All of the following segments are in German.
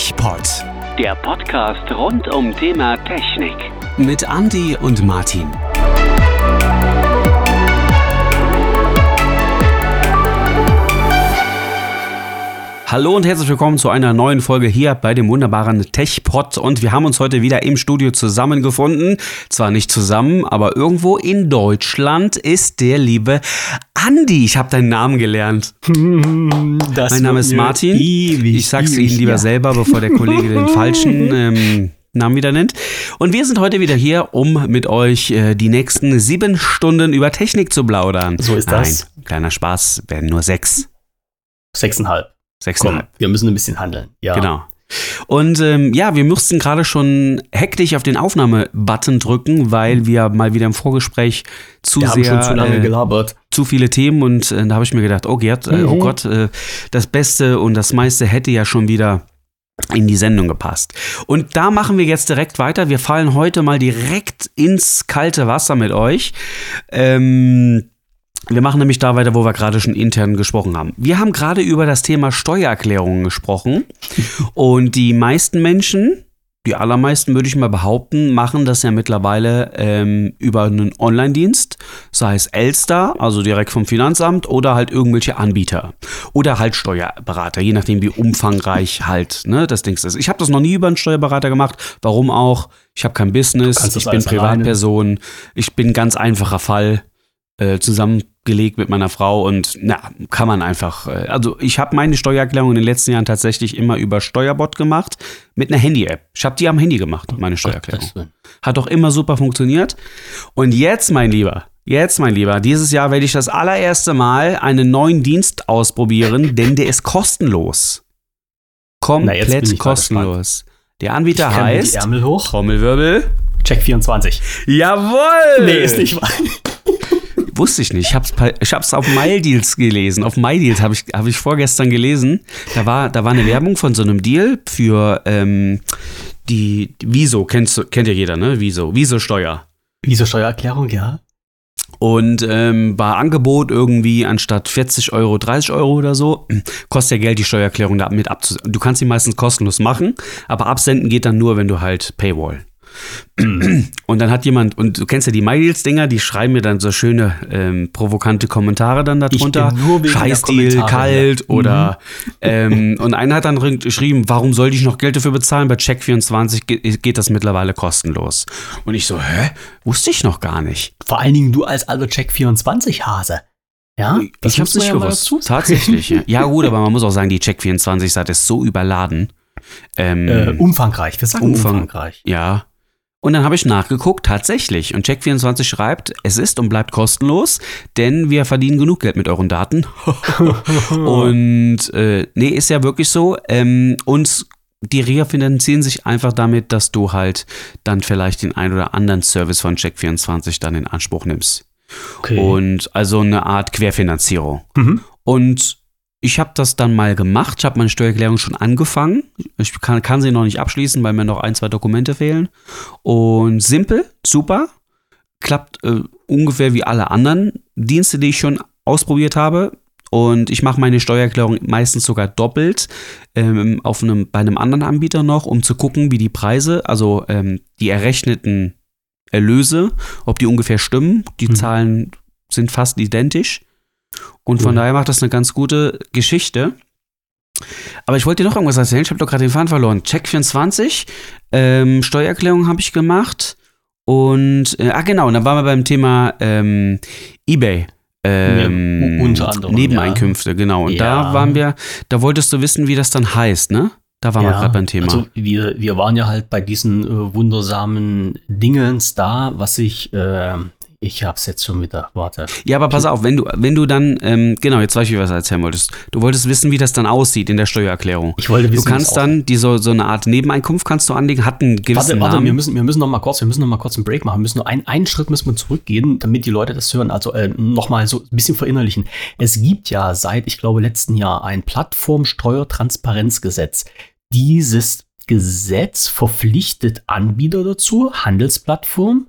TechPod. Der Podcast rund um Thema Technik. Mit Andy und Martin. Hallo und herzlich willkommen zu einer neuen Folge hier bei dem wunderbaren TechPod. Und wir haben uns heute wieder im Studio zusammengefunden. Zwar nicht zusammen, aber irgendwo in Deutschland ist der liebe Andi. Ich habe deinen Namen gelernt. Das mein Name ist Martin. Ewig, ich sag's ewig, Ihnen lieber ja. selber, bevor der Kollege den falschen ähm, Namen wieder nennt. Und wir sind heute wieder hier, um mit euch äh, die nächsten sieben Stunden über Technik zu plaudern. So ist das. Nein, kleiner Spaß, werden nur sechs. Sechseinhalb. Komm, Sechseinhalb. wir müssen ein bisschen handeln. Ja. Genau. Und ähm, ja, wir mussten gerade schon hektisch auf den Aufnahme-Button drücken, weil wir mal wieder im Vorgespräch zu Wir haben sehr schon zu lange äh, gelabert. zu viele Themen und äh, da habe ich mir gedacht, oh Gerd, äh, oh Mhm. Gott, äh, das Beste und das meiste hätte ja schon wieder in die Sendung gepasst. Und da machen wir jetzt direkt weiter. Wir fallen heute mal direkt ins kalte Wasser mit euch. Ähm, wir machen nämlich da weiter, wo wir gerade schon intern gesprochen haben. Wir haben gerade über das Thema Steuererklärungen gesprochen. Und die meisten Menschen, die allermeisten würde ich mal behaupten, machen das ja mittlerweile ähm, über einen Online-Dienst, sei es Elster, also direkt vom Finanzamt, oder halt irgendwelche Anbieter. Oder halt Steuerberater, je nachdem, wie umfangreich halt ne, das Ding ist. Ich habe das noch nie über einen Steuerberater gemacht. Warum auch? Ich habe kein Business, ich bin alles alleine. Privatperson, ich bin ein ganz einfacher Fall äh, zusammengelegt mit meiner Frau und na, kann man einfach. Äh, also ich habe meine Steuererklärung in den letzten Jahren tatsächlich immer über Steuerbot gemacht mit einer Handy-App. Ich habe die am Handy gemacht, meine Steuererklärung. Hat doch immer super funktioniert. Und jetzt, mein Lieber, jetzt, mein Lieber, dieses Jahr werde ich das allererste Mal einen neuen Dienst ausprobieren, denn der ist kostenlos. Na, Komplett mal kostenlos. Der Anbieter heißt Ärmel hoch. Trommelwirbel. Check 24. Jawohl! Nee, ist nicht wahr. Wusste ich nicht. Ich hab's, bei- ich hab's auf MyDeals gelesen. Auf MyDeals habe ich, hab ich vorgestern gelesen. Da war, da war eine Werbung von so einem Deal für ähm, die die Wieso, kennst, kennt ja jeder, ne? Wieso, Wieso-Steuer. Wieso Steuererklärung, ja? Und ähm, war Angebot irgendwie anstatt 40 Euro 30 Euro oder so, kostet ja Geld, die Steuererklärung damit abzusenden. Du kannst sie meistens kostenlos machen, aber absenden geht dann nur, wenn du halt Paywall. Und dann hat jemand, und du kennst ja die MyDeals-Dinger, die schreiben mir dann so schöne ähm, provokante Kommentare dann darunter. Scheißdeal, kalt ja. Mhm. oder ähm, und einer hat dann geschrieben, warum sollte ich noch Geld dafür bezahlen? Bei Check24 geht, geht das mittlerweile kostenlos. Und ich so, hä? Wusste ich noch gar nicht. Vor allen Dingen du als alter Check 24 Hase. Ja? Das ich hab's nicht ja gewusst. Tatsächlich. Ja. ja, gut, aber man muss auch sagen, die Check24-Seite ist so überladen. Ähm, Äh, umfangreich. Wir sagen Umfang- umfangreich. ja. Und dann habe ich nachgeguckt, tatsächlich. Und Check24 schreibt, es ist und bleibt kostenlos, denn wir verdienen genug Geld mit euren Daten. und äh, nee, ist ja wirklich so. Ähm, uns die refinanzieren sich einfach damit, dass du halt dann vielleicht den ein oder anderen Service von Check24 dann in Anspruch nimmst. Okay. Und also eine Art Querfinanzierung. Mhm. Und ich habe das dann mal gemacht. Ich habe meine Steuererklärung schon angefangen. Ich kann, kann sie noch nicht abschließen, weil mir noch ein, zwei Dokumente fehlen. Und simpel, super. Klappt äh, ungefähr wie alle anderen Dienste, die ich schon ausprobiert habe. Und ich mache meine Steuererklärung meistens sogar doppelt ähm, auf einem, bei einem anderen Anbieter noch, um zu gucken, wie die Preise, also ähm, die errechneten Erlöse, ob die ungefähr stimmen. Die Mhm. Zahlen sind fast identisch. Und von Cool. daher macht das eine ganz gute Geschichte. Aber ich wollte dir noch irgendwas erzählen. Ich habe doch gerade den Faden verloren. Check 24, ähm, Steuererklärung habe ich gemacht. Und, äh, ah genau, und dann waren wir beim Thema ähm, Ebay. Ähm, Ja, unter anderem, Nebeneinkünfte, genau. Und da Ja. waren wir, da wolltest du wissen, wie das dann heißt, ne? Da waren wir gerade beim Thema. Also wir, wir waren ja halt bei diesen äh, wundersamen Dingens da, was ich, äh, ich hab's jetzt schon wieder, warte. Ja, aber pass auf, wenn du, wenn du dann, ähm, genau, jetzt weiß ich, was du erzählen wolltest. Du wolltest wissen, wie das dann aussieht in der Steuererklärung. Ich wollte wissen, du kannst dann die so, so eine Art Nebeneinkunft kannst du anlegen, hat einen gewissen Warte, warte, Namen. wir müssen, wir müssen noch mal kurz, wir müssen noch mal kurz einen Break machen. Wir müssen nur einen, einen Schritt müssen wir zurückgehen, damit die Leute das hören. Also äh, noch mal so ein bisschen verinnerlichen. Es gibt ja seit, ich glaube, letzten Jahr ein Plattformsteuertransparenzgesetz. Dieses Gesetz verpflichtet Anbieter dazu, Handelsplattformen,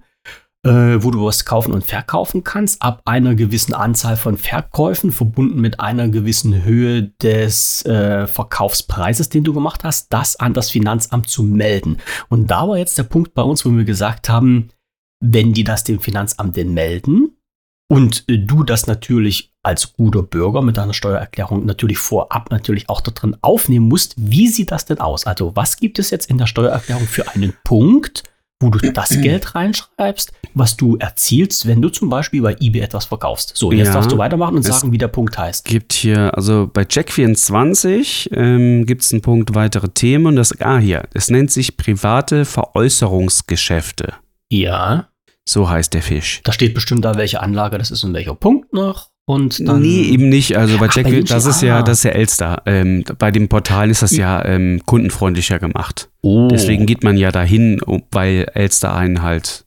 äh, wo du was kaufen und verkaufen kannst, ab einer gewissen Anzahl von Verkäufen, verbunden mit einer gewissen Höhe des äh, Verkaufspreises, den du gemacht hast, das an das Finanzamt zu melden. Und da war jetzt der Punkt bei uns, wo wir gesagt haben, wenn die das dem Finanzamt denn melden und äh, du das natürlich als guter Bürger mit deiner Steuererklärung natürlich vorab natürlich auch da drin aufnehmen musst, wie sieht das denn aus? Also was gibt es jetzt in der Steuererklärung für einen Punkt, wo du das Geld reinschreibst, was du erzielst, wenn du zum Beispiel bei eBay etwas verkaufst. So, jetzt Ja, darfst du weitermachen und sagen, wie der Punkt heißt. Gibt hier, also bei Check24 ähm, gibt es einen Punkt weitere Themen. Und das, ah, hier, es nennt sich private Veräußerungsgeschäfte. Ja, So heißt der Fisch. da steht bestimmt da, welche Anlage das ist und welcher Punkt noch. Und dann. nee, eben nicht. Also bei Ach, bei Check, den das ist ja, das ist ja Elster. Ähm, bei den Portalen ist das ja ähm, kundenfreundlicher gemacht. oh. Deswegen geht man ja dahin, weil Elster einen halt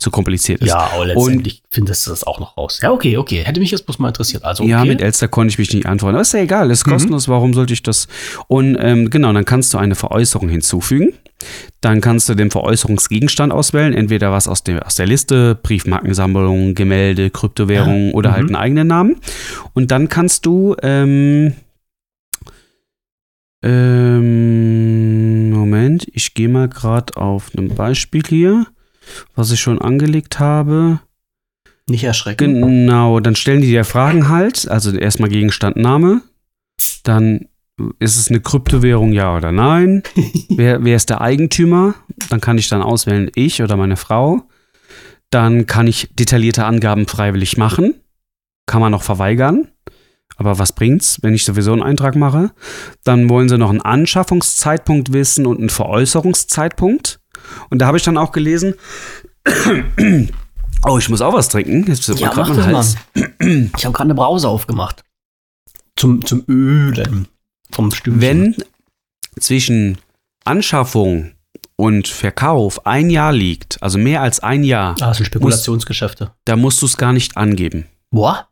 zu kompliziert ist. Ja, aber letztendlich findest du das auch noch raus. Ja, okay, okay. Hätte mich jetzt bloß mal interessiert. Also, okay. Ja, mit Elster konnte ich mich nicht antworten. Aber ist ja egal, ist Mhm. kostenlos, warum sollte ich das? Und ähm, genau, dann kannst du eine Veräußerung hinzufügen. Dann kannst du den Veräußerungsgegenstand auswählen, entweder was aus der, aus der Liste, Briefmarkensammlung, Gemälde, Kryptowährung Ja, oder mhm. halt einen eigenen Namen. Und dann kannst du, ähm, ähm, Moment, ich gehe mal gerade auf ein Beispiel hier, was ich schon angelegt habe. nicht erschrecken. Genau, dann stellen die dir Fragen halt. Also erstmal Gegenstandname. Dann ist es eine Kryptowährung, ja oder nein? wer, wer ist der Eigentümer? Dann kann ich dann auswählen, ich oder meine Frau. Dann kann ich detaillierte Angaben freiwillig machen. Kann man noch verweigern. Aber was bringt's, wenn ich sowieso einen Eintrag mache? Dann wollen sie noch einen Anschaffungszeitpunkt wissen und einen Veräußerungszeitpunkt. Und da habe ich dann auch gelesen, oh, ich muss auch was trinken. Jetzt wird Ja, mach das mal. Ich habe gerade eine Brause aufgemacht. Zum, zum Ölen vom Stimmchen. Wenn zwischen Anschaffung und Verkauf ein Jahr liegt, also mehr als ein Jahr, Ah, das sind Spekulationsgeschäfte. da musst du es gar nicht angeben. Boah.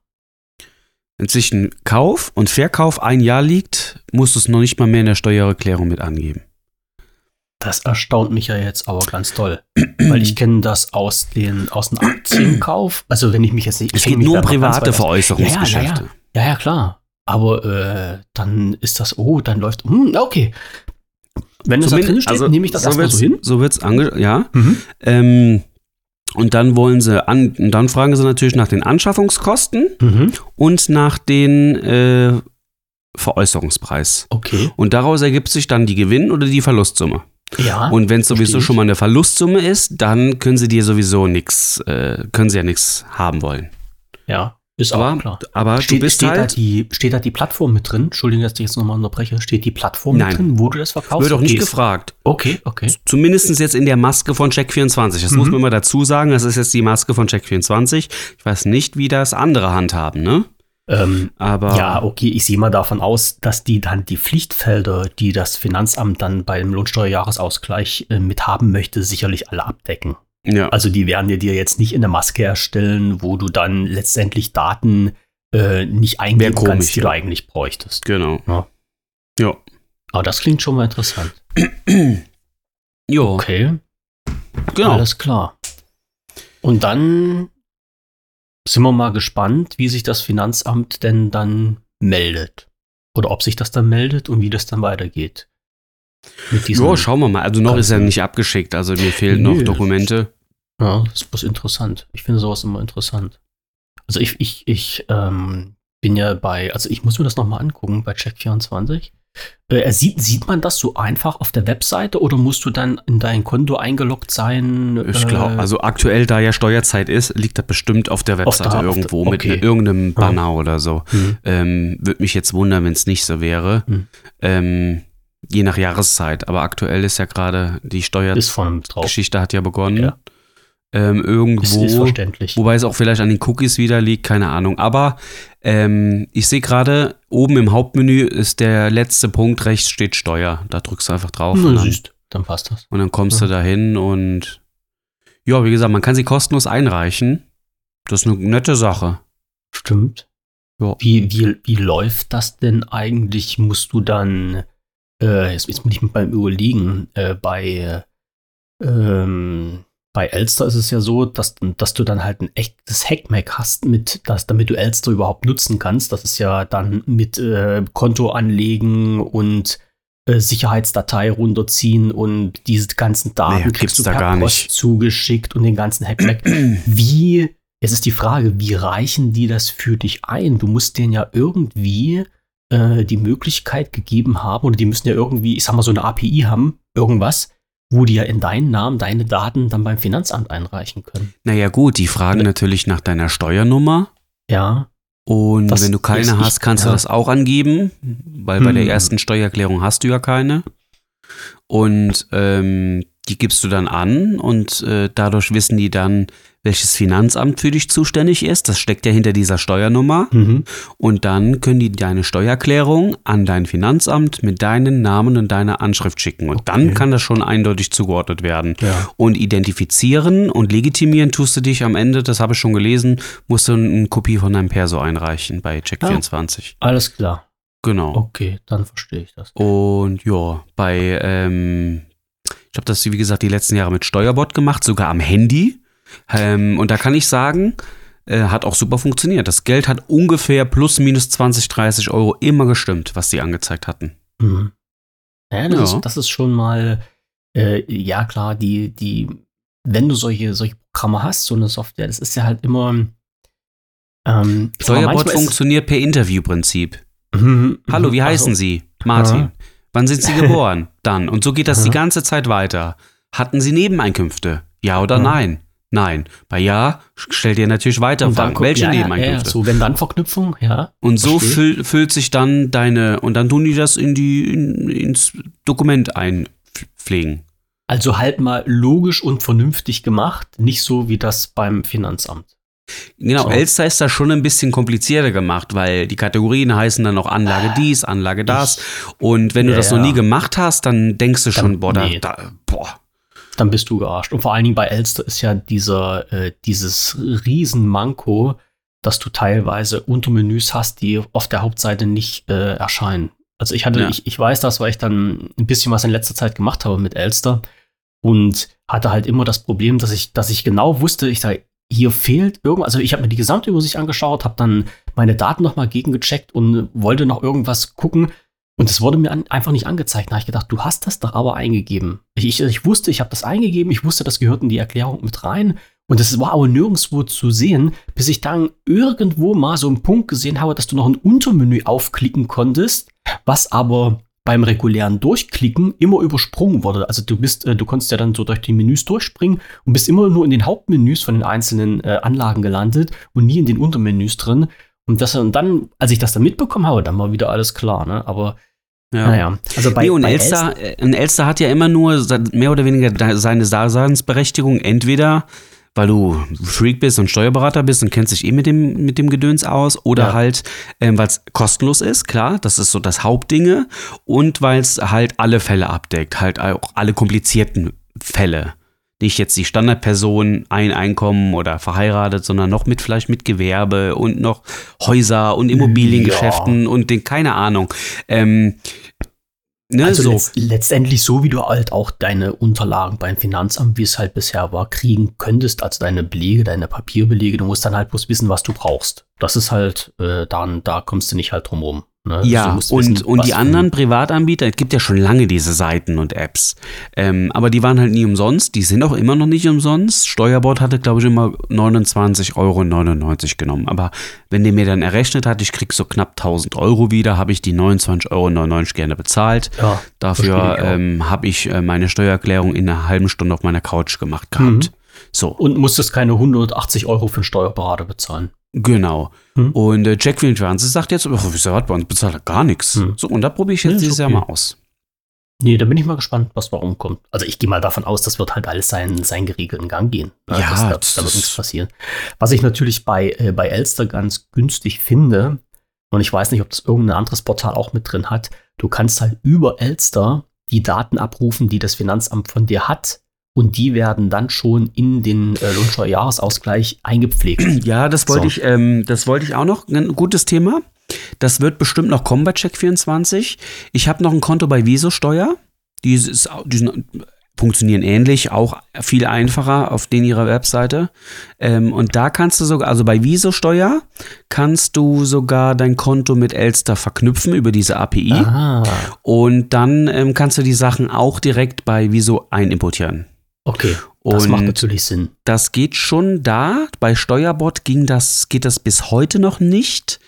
Wenn zwischen Kauf und Verkauf ein Jahr liegt, musst du es noch nicht mal mehr in der Steuererklärung mit angeben. Das erstaunt mich ja jetzt aber ganz toll. Weil ich kenne das aus den aus dem Aktienkauf. Also wenn ich mich jetzt nicht. Es geht nur um private weit aus. Veräußerungsgeschäfte. Ja, ja, klar. Aber äh, dann ist das, oh, dann läuft. Hm, okay. Wenn es da drin steht, nehme ich das so erstmal so hin. So wird es ange... Ja. Mhm. Ähm, und dann wollen sie an... Und dann fragen sie natürlich nach den Anschaffungskosten Mhm. und nach den äh, Veräußerungspreis. Okay. Und daraus ergibt sich dann die Gewinn- oder die Verlustsumme. Ja. Und wenn es sowieso schon mal eine Verlustsumme ist, dann können sie dir sowieso nichts, äh, können sie ja nichts haben wollen. ja, ist Aber, auch klar. aber Steht, du bist steht, da halt, die, steht da die Plattform mit drin? Entschuldigung, dass ich jetzt nochmal unterbreche. Steht die Plattform Nein. mit drin, wo du das verkaufst? wird auch nicht ist- gefragt. Okay, okay. Zumindest jetzt in der Maske von Check24. Das Mhm. muss man immer dazu sagen. Das ist jetzt die Maske von Check24. Ich weiß nicht, wie das andere handhaben, ne? Ähm, Aber Ja, okay, ich sehe mal davon aus, dass die dann die Pflichtfelder, die das Finanzamt dann beim Lohnsteuerjahresausgleich äh, mit haben möchte, sicherlich alle abdecken. Ja. Also die werden dir jetzt nicht in der Maske erstellen, wo du dann letztendlich Daten äh, nicht eingeben komisch, kannst, die du ja. eigentlich bräuchtest. genau. Ja. Ja. Aber das klingt schon mal interessant. Jo, Okay, genau. alles klar. Und dann sind wir mal gespannt, wie sich das Finanzamt denn dann meldet. Oder ob sich das dann meldet und wie das dann weitergeht. Ja, schauen wir mal. Also noch ist er nicht abgeschickt. Also mir fehlen Nö, noch Dokumente. Ja, das ist bloß interessant. Ich finde sowas immer interessant. Also ich, ich, ich ähm, bin ja bei, also ich muss mir das nochmal angucken bei Check24. Äh, sieht, sieht man das so einfach auf der Webseite oder musst du dann in dein Konto eingeloggt sein? Ich glaube, äh, also aktuell, da ja Steuerzeit ist, liegt das bestimmt auf der Webseite auf der- irgendwo okay. mit irgendeinem Banner oder so. hm, Ähm, Würde mich jetzt wundern, wenn es nicht so wäre. Hm. Ähm, je nach Jahreszeit. Aber aktuell ist ja gerade die Steuergeschichte hat ja begonnen. Ja. Ähm, Ist, irgendwo. ist verständlich. Wobei es auch vielleicht an den Cookies wieder liegt, keine Ahnung. Aber ähm, ich sehe gerade, oben im Hauptmenü ist der letzte Punkt, rechts steht Steuer. Da drückst du einfach drauf Na, und, dann, siehst, dann passt das. und dann kommst Ja. du dahin und ja, wie gesagt, man kann sie kostenlos einreichen. Das ist eine nette Sache. Stimmt. Ja. Wie, wie, wie läuft das denn eigentlich? Musst du dann, äh, jetzt, jetzt bin ich mit beim Überlegen, äh, bei, äh, ähm, bei Elster ist es ja so, dass, dass du dann halt ein echtes Hackmack hast, mit, das, damit du Elster überhaupt nutzen kannst. Das ist ja dann mit äh, Konto anlegen und äh, Sicherheitsdatei runterziehen und diese ganzen Daten Nee, kriegst du per gar Post nicht. zugeschickt und den ganzen Hackmack. wie, jetzt ist die Frage, wie reichen die das für dich ein? Du musst denen ja irgendwie äh, die Möglichkeit gegeben haben oder die müssen ja irgendwie, ich sag mal, so eine API haben, irgendwas, wo die ja in deinen Namen deine Daten dann beim Finanzamt einreichen können. Naja, gut, die fragen Ne. natürlich nach deiner Steuernummer. Ja. Und Das wenn du keine hast, kannst du ja. das auch angeben, weil bei der Hm. ersten Steuererklärung hast du ja keine. Und ähm, die gibst du dann an und äh, dadurch wissen die dann, welches Finanzamt für dich zuständig ist. Das steckt ja hinter dieser Steuernummer. Mhm. Und dann können die deine Steuererklärung an dein Finanzamt mit deinen Namen und deiner Anschrift schicken. Und dann Okay. kann das schon eindeutig zugeordnet werden. Ja. Und identifizieren und legitimieren tust du dich am Ende, das habe ich schon gelesen, musst du eine Kopie von deinem Perso einreichen bei Check24. Alles klar. Genau. Okay, dann verstehe ich das. Und ja, bei, ähm, ich habe das, wie gesagt, die letzten Jahre mit Steuerbot gemacht, sogar am Handy. Ähm, und da kann ich sagen, äh, hat auch super funktioniert. Das Geld hat ungefähr plus minus 20, 30 Euro immer gestimmt, was die angezeigt hatten. Mhm. Ja, das, Ja. Ist, das ist schon mal, äh, ja klar, die, die, wenn du solche, solche Programme hast, so eine Software, das ist ja halt immer. Ähm, ist- funktioniert per Interviewprinzip. Mhm, Hallo, mhm. wie heißen Also, Sie? Martin. Aha. Wann sind Sie geboren? Dann. Und so geht das die ganze Zeit weiter. Hatten Sie Nebeneinkünfte? Ja oder nein? Nein. Bei Ja stellt ihr natürlich weiter Fragen. Welche ja, ja, ja, Nebeneinkünfte? so, wenn dann Verknüpfung, ja. Und so füll, füllt sich dann deine, und dann tun die das in die, in, ins Dokument einpflegen. Also halt mal logisch und vernünftig gemacht, nicht so wie das beim Finanzamt. Genau, So. Elster ist da schon ein bisschen komplizierter gemacht, weil die Kategorien heißen dann auch Anlage dies, Anlage das. Und wenn du Ja, das noch nie gemacht hast, dann denkst du schon, Dann- boah, da, nee. da, boah. Dann bist du gearscht. Und vor allen Dingen bei Elster ist ja dieser, äh, dieses Riesenmanko, dass du teilweise Untermenüs hast, die auf der Hauptseite nicht äh, erscheinen. Also ich hatte, Ja. ich, ich weiß das, weil ich dann ein bisschen was in letzter Zeit gemacht habe mit Elster und hatte halt immer das Problem, dass ich, dass ich genau wusste, ich sage, hier fehlt irgendwas. Also ich habe mir die Gesamtübersicht angeschaut, habe dann meine Daten nochmal gegengecheckt und wollte noch irgendwas gucken. Und es wurde mir an, einfach nicht angezeigt. Da habe ich gedacht, du hast das doch aber eingegeben. Ich, ich, ich wusste, ich habe das eingegeben, ich wusste, das gehört in die Erklärung mit rein. Und es war aber nirgendwo zu sehen, bis ich dann irgendwo mal so einen Punkt gesehen habe, dass du noch ein Untermenü aufklicken konntest, was aber beim regulären Durchklicken immer übersprungen wurde. Also du bist, äh, du konntest ja dann so durch die Menüs durchspringen und bist immer nur in den Hauptmenüs von den einzelnen äh, Anlagen gelandet und nie in den Untermenüs drin. Und das und dann, als ich das dann mitbekommen habe, dann war wieder alles klar. Ne? Aber Ja. naja, also bei, nee, und bei Elster, äh, ein Elster hat ja immer nur mehr oder weniger seine Daseinsberechtigung. Entweder, weil du Freak bist und Steuerberater bist und kennst dich eh mit dem, mit dem Gedöns aus, oder Ja. halt, ähm, weil es kostenlos ist, klar, das ist so das Hauptdinge, und weil es halt alle Fälle abdeckt, halt auch alle komplizierten Fälle. Nicht jetzt die Standardperson, ein Einkommen oder verheiratet, sondern noch mit vielleicht mit Gewerbe und noch Häuser und Immobiliengeschäften und den, keine Ahnung. Ähm, ne, also so. letzt, letztendlich so, wie du halt auch deine Unterlagen beim Finanzamt, wie es halt bisher war, kriegen könntest, also deine Belege, deine Papierbelege. Du musst dann halt bloß wissen, was du brauchst. Das ist halt, äh, dann, da kommst du nicht halt drum rum. Ne? Also Ja, musst und, wissen, und die anderen Privatanbieter, es gibt ja schon lange diese Seiten und Apps, ähm, aber die waren halt nie umsonst, die sind auch immer noch nicht umsonst. Steuerbord hatte, glaube ich, immer 29,99 Euro genommen, aber wenn der mir dann errechnet hat, ich krieg so knapp 1000 Euro wieder, habe ich die 29,99 Euro gerne bezahlt. Ja, Dafür ähm, habe ich äh, meine Steuererklärung in einer halben Stunde auf meiner Couch gemacht gehabt. Mhm. So. Und musstest keine 180 Euro für einen Steuerberater bezahlen. Genau. Hm. Und äh, Jack Fernsehen sagt jetzt, oh, wieso hat bei uns bezahlt er gar nichts. Hm. So, und da probiere ich jetzt Nee, dieses Jahr okay. mal aus. Nee, da bin ich mal gespannt, was da rumkommt. Also ich gehe mal davon aus, das wird halt alles seinen, seinen geregelten Gang gehen. Ja, das, da, das- da wird nichts passieren. Was ich natürlich bei, äh, bei Elster ganz günstig finde, und ich weiß nicht, ob das irgendein anderes Portal auch mit drin hat, du kannst halt über Elster die Daten abrufen, die das Finanzamt von dir hat. Und die werden dann schon in den äh, Lohnsteuerjahresausgleich eingepflegt. Ja, das wollte So. ich, ähm, das wollte ich auch noch. Ein gutes Thema. Das wird bestimmt noch kommen bei Check24. Ich habe noch ein Konto bei Visosteuer. Die ist, die sind funktionieren ähnlich, auch viel einfacher auf den ihrer Webseite. Ähm, und da kannst du sogar, also bei Viso-Steuer kannst du sogar dein Konto mit Elster verknüpfen über diese API. Ah, Und dann ähm, kannst du die Sachen auch direkt bei Viso einimportieren. Okay. Das Und- macht natürlich Sinn. Das geht schon da. Bei Steuerbot ging das, geht das bis heute noch nicht.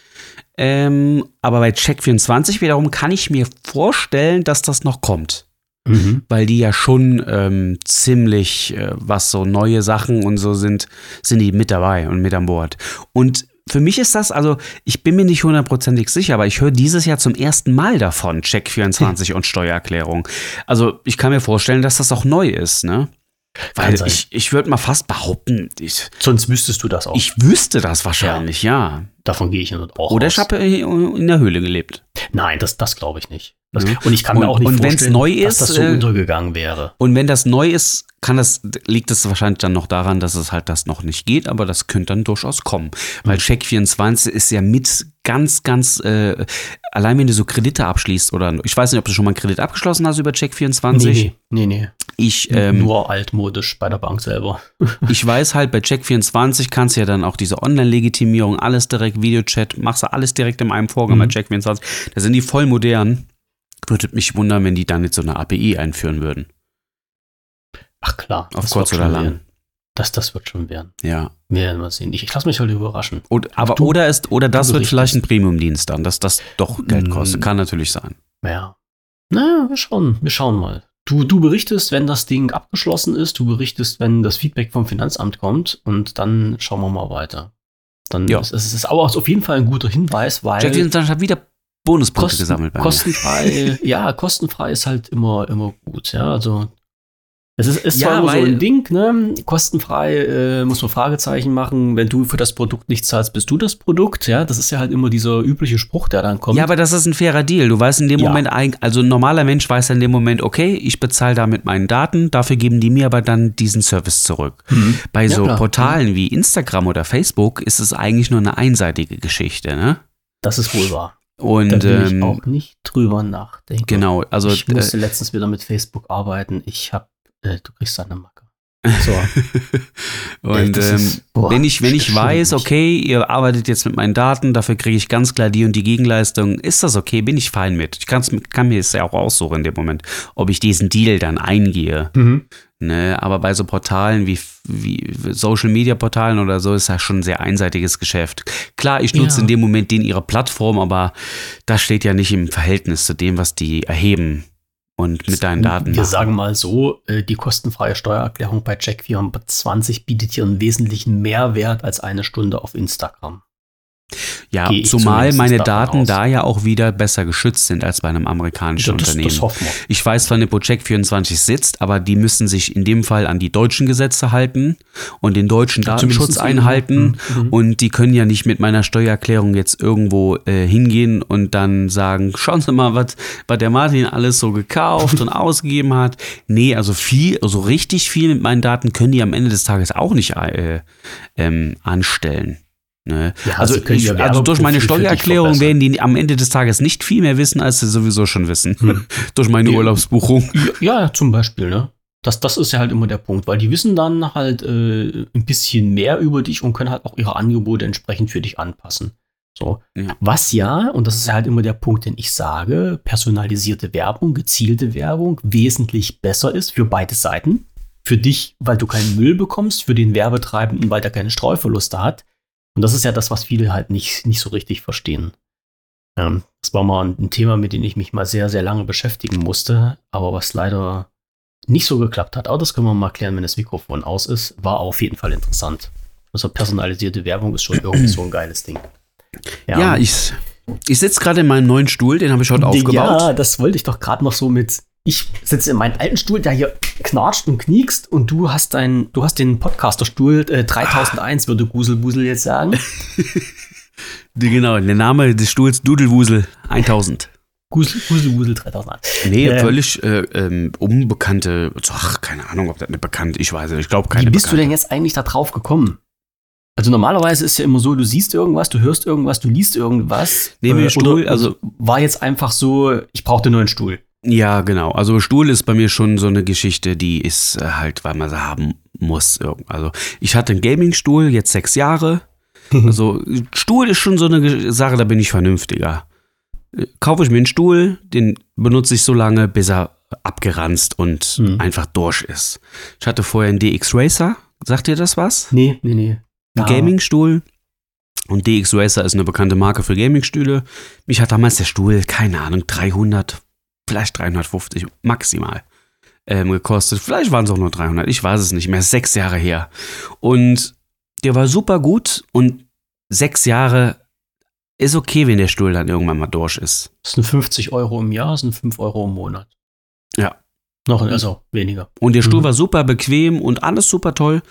Ähm, aber bei Check24 wiederum kann ich mir vorstellen, dass das noch kommt. Mhm. Weil die ja schon ähm, ziemlich, äh, was so neue Sachen und so sind, sind die mit dabei und mit an Bord. Und für mich ist das, also ich bin mir nicht hundertprozentig sicher, aber ich höre dieses Jahr zum ersten Mal davon, Check24 und Steuererklärung. Also ich kann mir vorstellen, dass das auch neu ist, ne? Weil ich, ich würde mal fast behaupten, ich, Sonst wüsstest du das auch. ich wüsste das wahrscheinlich, ja. Davon gehe ich auch Oder aus. ich habe in der Höhle gelebt. Nein, das, das glaube ich nicht. Das, Mhm. Und ich kann mir Und- auch nicht vorstellen, neu dass ist, das so äh, untergegangen wäre. Und wenn das neu ist, kann das, liegt es wahrscheinlich dann noch daran, dass es halt das noch nicht geht, aber das könnte dann durchaus kommen. Weil Mhm. Check24 ist ja mit ganz, ganz, äh, allein wenn du so Kredite abschließt oder ich weiß nicht, ob du schon mal einen Kredit abgeschlossen hast über Check24. Nee, nee, nee. Ich, ähm, Nur altmodisch bei der Bank selber. ich weiß halt, bei Check24 kannst du ja dann auch diese Online-Legitimierung, alles direkt, Videochat, machst du alles direkt in einem Vorgang Mhm. bei Check24. Da sind die voll modern. Würde mich wundern, wenn die dann jetzt so eine API einführen würden. Ach klar. Auf kurz oder lang. werden. Das, das wird schon werden. Ja. Wir werden mal sehen. Ich, ich lasse mich halt überraschen. Und, aber Du- oder ist, oder das wird vielleicht ein. Premium-Dienst dann, dass das doch Geld Mm. kostet. Kann natürlich sein. Ja. Na, wir schauen, wir schauen mal. Du, du berichtest, wenn das Ding abgeschlossen ist, du berichtest, wenn das Feedback vom Finanzamt kommt und dann schauen wir mal weiter. Dann Ja. ist es ist aber auf jeden Fall ein guter Hinweis, weil Check24 hat wieder Bonuspunkte Kosten, gesammelt bei kostenfrei, ja, kostenfrei ist halt immer, immer gut, ja, also es ist, ist Ja, zwar immer so ein Ding, ne? Kostenfrei äh, muss man Fragezeichen machen. Wenn du für das Produkt nicht zahlst, bist du das Produkt. Ja, das ist ja halt immer dieser übliche Spruch, der dann kommt. Ja, aber das ist ein fairer Deal. Du weißt in dem Ja. Moment, also ein normaler Mensch weiß in dem Moment, okay, ich bezahle da mit meinen Daten, dafür geben die mir aber dann diesen Service zurück. Mhm. Bei Ja, so klar. Portalen wie Instagram oder Facebook ist es eigentlich nur eine einseitige Geschichte, ne? Das ist wohl wahr. Und Da will ich ähm, auch nicht drüber nachdenken. genau, also ich musste äh, letztens wieder mit Facebook arbeiten. Ich hab, äh, du kriegst eine Macke. So. und das ähm, ist- boah, wenn ich wenn ich weiß, okay, ihr arbeitet jetzt mit meinen Daten, dafür kriege ich ganz klar die und die Gegenleistung, ist das okay? Bin ich fein mit? Ich kann's, kann mir es ja auch aussuchen in dem Moment, ob ich diesen Deal dann eingehe. Mhm. Ne, aber bei so Portalen wie, wie Social Media Portalen oder so ist das schon ein sehr einseitiges Geschäft. Klar, ich nutze Ja. in dem Moment den ihre Plattform, aber das steht ja nicht im Verhältnis zu dem, was die erheben und mit deinen Daten Wir machen. sagen mal so, äh, die kostenfreie Steuererklärung bei Check24 bietet hier einen wesentlichen Mehrwert als eine Stunde auf Instagram. Ja, zumal meine Daten aus. da ja auch wieder besser geschützt sind als bei einem amerikanischen das, Unternehmen. das hoffen wir. Ich weiß zwar nicht, wo Check24 sitzt, aber die müssen sich in dem Fall an die deutschen Gesetze halten und den deutschen Datenschutz einhalten. Mhm, mhm. Und die können ja nicht mit meiner Steuererklärung jetzt irgendwo äh, hingehen und dann sagen, schauen Sie mal, was was der Martin alles so gekauft und ausgegeben hat. Nee, also viel, also richtig viel mit meinen Daten können die am Ende des Tages auch nicht äh, ähm, anstellen. Ne? Ja, also, ich, also durch meine Steuererklärung werden die am Ende des Tages nicht viel mehr wissen, als sie sowieso schon wissen. Hm. durch meine Ja. Urlaubsbuchung. Ja, ja, zum Beispiel, ne? Das, das ist ja halt immer der Punkt, weil die wissen dann halt äh, ein bisschen mehr über dich und können halt auch ihre Angebote entsprechend für dich anpassen. So. Ja. Was ja, und das ist ja halt immer der Punkt, den ich sage, personalisierte Werbung, gezielte Werbung wesentlich besser ist für beide Seiten. Für dich, weil du keinen Müll bekommst, für den Werbetreibenden, weil der keine Streuverluste hat. Und das ist ja das, was viele halt nicht, nicht so richtig verstehen. Ähm, das war mal ein Thema, mit dem ich mich mal sehr, sehr lange beschäftigen musste, aber was leider nicht so geklappt hat. Aber das können wir mal klären, wenn das Mikrofon aus ist. War auf jeden Fall interessant. Also personalisierte Werbung ist schon irgendwie so ein geiles Ding. Ja, ich, ich sitze gerade in meinem neuen Stuhl, den habe ich heute aufgebaut. Ja, das wollte ich doch gerade noch so mit. Ich sitze in meinem alten Stuhl, der hier knatscht und kniekst und du hast dein, du hast den Podcasterstuhl äh, 3001, würde Guselbusel jetzt sagen. Genau, der Name des Stuhls Dudelwusel 1000. Gusel, Guselbusel 3001. Nee, Ähm. völlig äh, ähm, unbekannte, ach, keine Ahnung, ob das nicht bekannt Ich weiß nicht, ich glaube keine Wie bist du bekannte. denn jetzt eigentlich da drauf gekommen? Also normalerweise ist ja immer so, du siehst irgendwas, du hörst irgendwas, du liest irgendwas. Dem äh, Stuhl, oder also- war jetzt einfach so, ich brauchte nur einen Stuhl. Ja, genau. Also Stuhl ist bei mir schon so eine Geschichte, die ist äh, halt, weil man sie haben muss. Also ich hatte einen Gaming-Stuhl, jetzt sechs Jahre. Also Stuhl ist schon so eine Sache, da bin ich vernünftiger. Äh, kaufe ich mir einen Stuhl, den benutze ich so lange, bis er abgeranzt und Mhm. einfach durch ist. Ich hatte vorher einen DX Racer. Sagt ihr das was? Nee, nee, nee. Ein Gaming-Stuhl. Und DX Racer ist eine bekannte Marke für Gaming-Stühle. Mich hat damals der Stuhl, keine Ahnung, 300, vielleicht 350 maximal ähm, gekostet. Vielleicht waren es auch nur 300, ich weiß es nicht mehr. Sechs Jahre her. Und der war super gut und sechs Jahre ist okay, wenn der Stuhl dann irgendwann mal durch ist. Das sind 50 Euro im Jahr, das sind 5 Euro im Monat. Ja. Noch, also weniger. Und der Stuhl Mhm. war super bequem und alles super toll.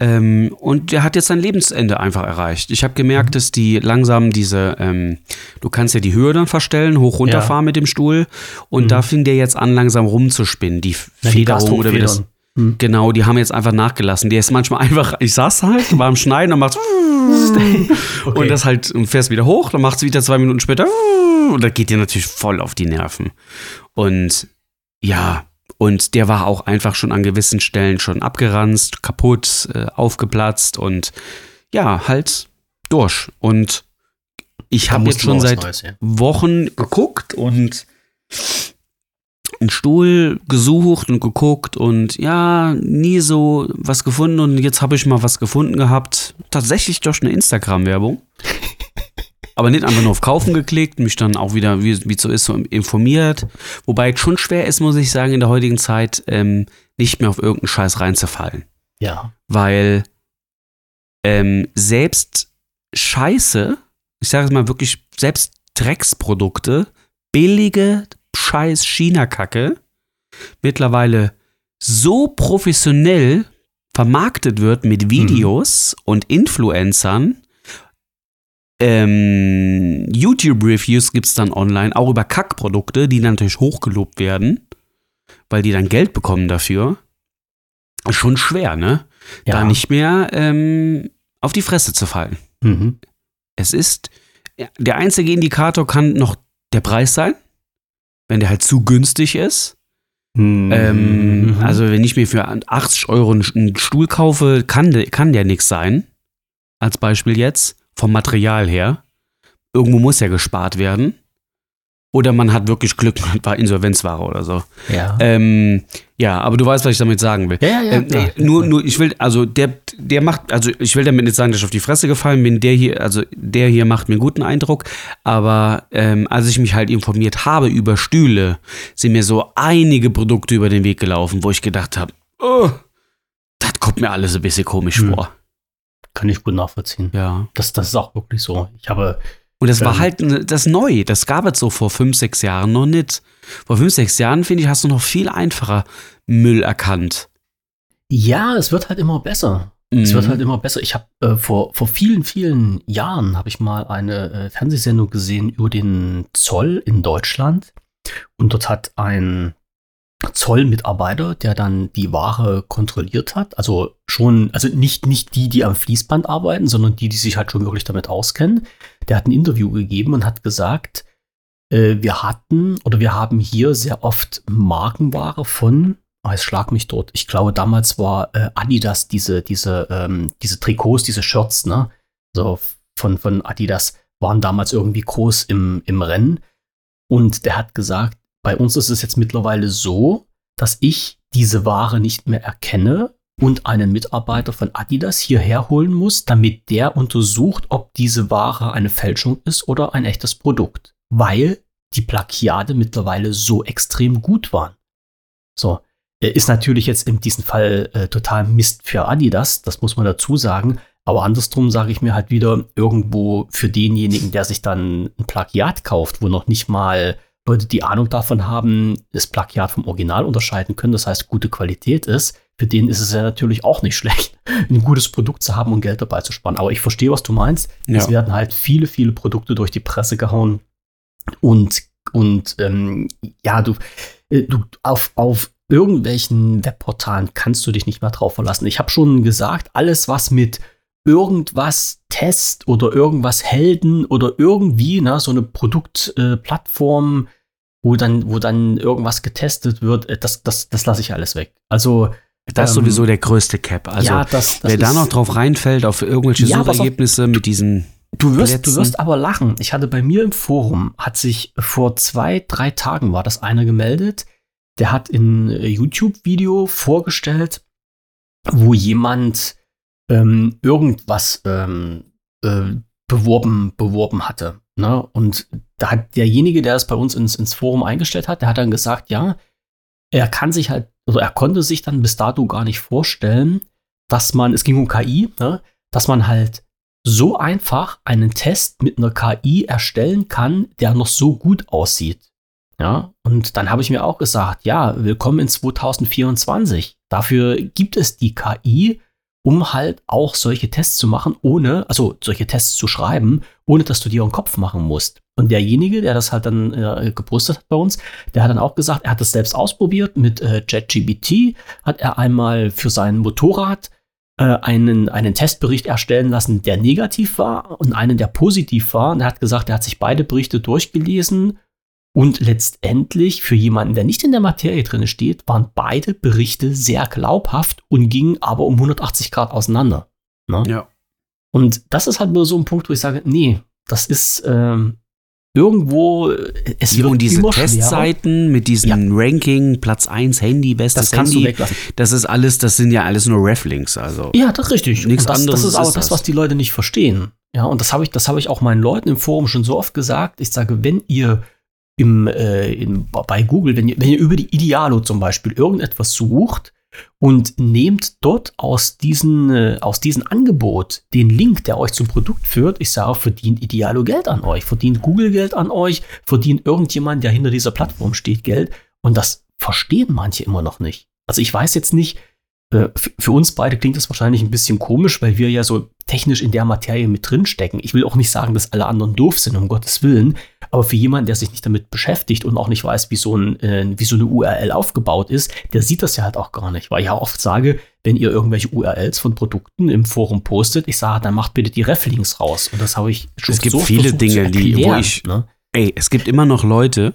Ähm, und der hat jetzt sein Lebensende einfach erreicht. Ich habe gemerkt, dass die langsam diese, ähm, du kannst ja die Höhe dann verstellen, hoch runterfahren mit dem Stuhl. Und Mhm. da fing der jetzt an, langsam rumzuspinnen. Die Ja, Federung oder wie das. Gasdruckfedern. Hm. Genau, die haben jetzt einfach nachgelassen. Der ist manchmal einfach, ich saß halt, war am Schneiden und macht Okay. und das halt und fährst wieder hoch, dann macht es wieder zwei Minuten später und da geht dir natürlich voll auf die Nerven. Und ja, und der war auch einfach schon an gewissen Stellen schon abgeranzt, kaputt, äh, aufgeplatzt und ja, halt durch. Und ich habe jetzt schon seit Neues her. Wochen geguckt und einen Stuhl gesucht und geguckt und ja, nie so was gefunden und jetzt habe ich mal was gefunden gehabt. Tatsächlich durch eine Instagram-Werbung. Aber nicht einfach nur auf Kaufen geklickt, mich dann auch wieder, wie es so ist, so informiert. Wobei es schon schwer ist, muss ich sagen, in der heutigen Zeit ähm, nicht mehr auf irgendeinen Scheiß reinzufallen Ja. weil ähm, selbst Scheiße, ich sage es mal wirklich, selbst Drecksprodukte, billige Scheiß China-Kacke, mittlerweile so professionell vermarktet wird mit Videos und Influencern. Ähm, YouTube-Reviews gibt es dann online, auch über Kackprodukte, die dann natürlich hochgelobt werden, weil die dann Geld bekommen dafür. Ist Schon schwer, ne? ja. da nicht mehr ähm, auf die Fresse zu fallen. Mhm. Es ist, der einzige Indikator kann noch der Preis sein, wenn der halt zu günstig ist. Mhm. Ähm, also wenn ich mir für 80 Euro einen Stuhl kaufe, kann, der- kann der nichts sein. Als Beispiel jetzt, vom Material her. Irgendwo muss ja gespart werden. Oder man hat wirklich Glück und war Insolvenzware oder so. ja. Ähm, ja, aber du weißt, was ich damit sagen will. ja, ja, ja. Ähm, nee, nur, nur, ich will, also der, der macht, also ich will damit nicht sagen, dass ich auf die Fresse gefallen bin. Der hier, also der hier macht mir einen guten Eindruck. Aber ähm, als ich mich halt informiert habe über Stühle, sind mir so einige Produkte über den Weg gelaufen, wo ich gedacht habe, oh, das kommt mir alles ein bisschen komisch Hm. vor. Kann ich gut nachvollziehen. Ja. Das, das ist auch wirklich so. Ich habe, Und das war Ähm. halt ne- das neu. Das gab es so vor fünf, sechs Jahren noch nicht. Vor fünf, sechs Jahren, finde ich, hast du noch viel einfacher Müll erkannt. ja, es wird halt immer besser. Es wird Mhm. halt immer besser. Ich habe äh, vor, vor vielen, vielen Jahren habe ich mal eine äh, Fernsehsendung gesehen über den Zoll in Deutschland. Und dort hat ein Zollmitarbeiter, der dann die Ware kontrolliert hat, also schon, also nicht, nicht die, die am Fließband arbeiten, sondern die, die sich halt schon wirklich damit auskennen, der hat ein Interview gegeben und hat gesagt, äh, wir hatten oder wir haben hier sehr oft Markenware von, oh, jetzt schlag mich dort, ich glaube damals war äh, Adidas diese, diese, ähm, diese Trikots, diese Shirts, ne, so von, von Adidas waren damals irgendwie groß im, im Rennen. Und der hat gesagt, bei uns ist es jetzt mittlerweile so, dass ich diese Ware nicht mehr erkenne und einen Mitarbeiter von Adidas hierher holen muss, damit der untersucht, ob diese Ware eine Fälschung ist oder ein echtes Produkt. Weil die Plagiate mittlerweile so extrem gut waren. So, ist natürlich jetzt in diesem Fall äh, total Mist für Adidas, das muss man dazu sagen. Aber andersrum sage ich mir halt wieder, irgendwo für denjenigen, der sich dann ein Plagiat kauft, wo noch nicht mal Leute, die Ahnung davon haben, das Plagiat vom Original unterscheiden können, das heißt gute Qualität ist, für den ist es ja natürlich auch nicht schlecht, ein gutes Produkt zu haben und Geld dabei zu sparen. Aber ich verstehe, was du meinst. Es Ja. werden halt viele, viele Produkte durch die Presse gehauen und, und ähm, ja, du, äh, du auf, auf irgendwelchen Webportalen kannst du dich nicht mehr drauf verlassen. Ich habe schon gesagt, alles, was mit irgendwas Test oder irgendwas Helden oder irgendwie, na, so eine Produktplattform wo dann, wo dann irgendwas getestet wird, äh, das, das, das lasse ich alles weg. Also Das ist ähm, sowieso der größte Cap. Also, ja, das, das wer da noch drauf reinfällt, auf irgendwelche Ja, pass auf. Suchergebnisse mit diesen. Du wirst, du Plätzen. wirst aber lachen. Ich hatte bei mir im Forum, hat sich vor zwei, drei Tagen war das einer gemeldet, der hat in äh, YouTube-Video vorgestellt, wo jemand ähm, irgendwas ähm, äh, beworben, beworben hatte. Ne? Und da hat derjenige, der das bei uns ins, ins Forum eingestellt hat, der hat dann gesagt, ja, er kann sich halt, oder er konnte sich dann bis dato gar nicht vorstellen, dass man, es ging um KI, ne? dass man halt so einfach einen Test mit einer KI erstellen kann, der noch so gut aussieht. Ja, und dann habe ich mir auch gesagt, ja, willkommen in 2024. Dafür gibt es die KI, um halt auch solche Tests zu machen, ohne, also solche Tests zu schreiben, ohne dass du dir einen Kopf machen musst. Und derjenige, der das halt dann äh, gepostet hat bei uns, der hat dann auch gesagt, er hat das selbst ausprobiert mit äh, JetGBT, hat er einmal für sein Motorrad äh, einen, einen Testbericht erstellen lassen, der negativ war und einen, der positiv war. Und er hat gesagt, er hat sich beide Berichte durchgelesen und letztendlich für jemanden, der nicht in der Materie drin steht, waren beide Berichte sehr glaubhaft und gingen aber um 180 Grad auseinander. Ne? Ja. Und das ist halt nur so ein Punkt, wo ich sage, nee, das ist ähm, irgendwo, es Ja, und diese immer schwerer. Testseiten mit diesem Ranking, Platz 1 Handy, bestes das kannst du Handy, weglassen. das ist alles, das sind ja alles nur Reflinks. Also. Ja, das ist richtig. Nichts das, anderes das ist aber ist das, das. was die Leute nicht verstehen. Ja, und das habe ich, das habe ich auch meinen Leuten im Forum schon so oft gesagt. Ich sage, wenn ihr im, äh, in, bei Google, wenn ihr, wenn ihr über die Idealo zum Beispiel irgendetwas sucht und nehmt dort aus diesem äh, aus diesem Angebot den Link, der euch zum Produkt führt, ich sage, verdient Idealo Geld an euch, verdient Google Geld an euch, verdient irgendjemand, der hinter dieser Plattform steht, Geld. Und das verstehen manche immer noch nicht. Also ich weiß jetzt nicht, äh, für uns beide klingt das wahrscheinlich ein bisschen komisch, weil wir ja so technisch in der Materie mit drin stecken. Ich will auch nicht sagen, dass alle anderen doof sind, um Gottes Willen. Aber für jemanden, der sich nicht damit beschäftigt und auch nicht weiß, wie so, ein, äh, wie so eine URL aufgebaut ist, der sieht das ja halt auch gar nicht. Weil ich ja oft sage, wenn ihr irgendwelche URLs von Produkten im Forum postet, ich sage, dann macht bitte die Reflinks raus. Und das habe ich schon Es gibt so viele Dinge, die- wo erklären, ich- Ne? Ey, es gibt immer noch Leute,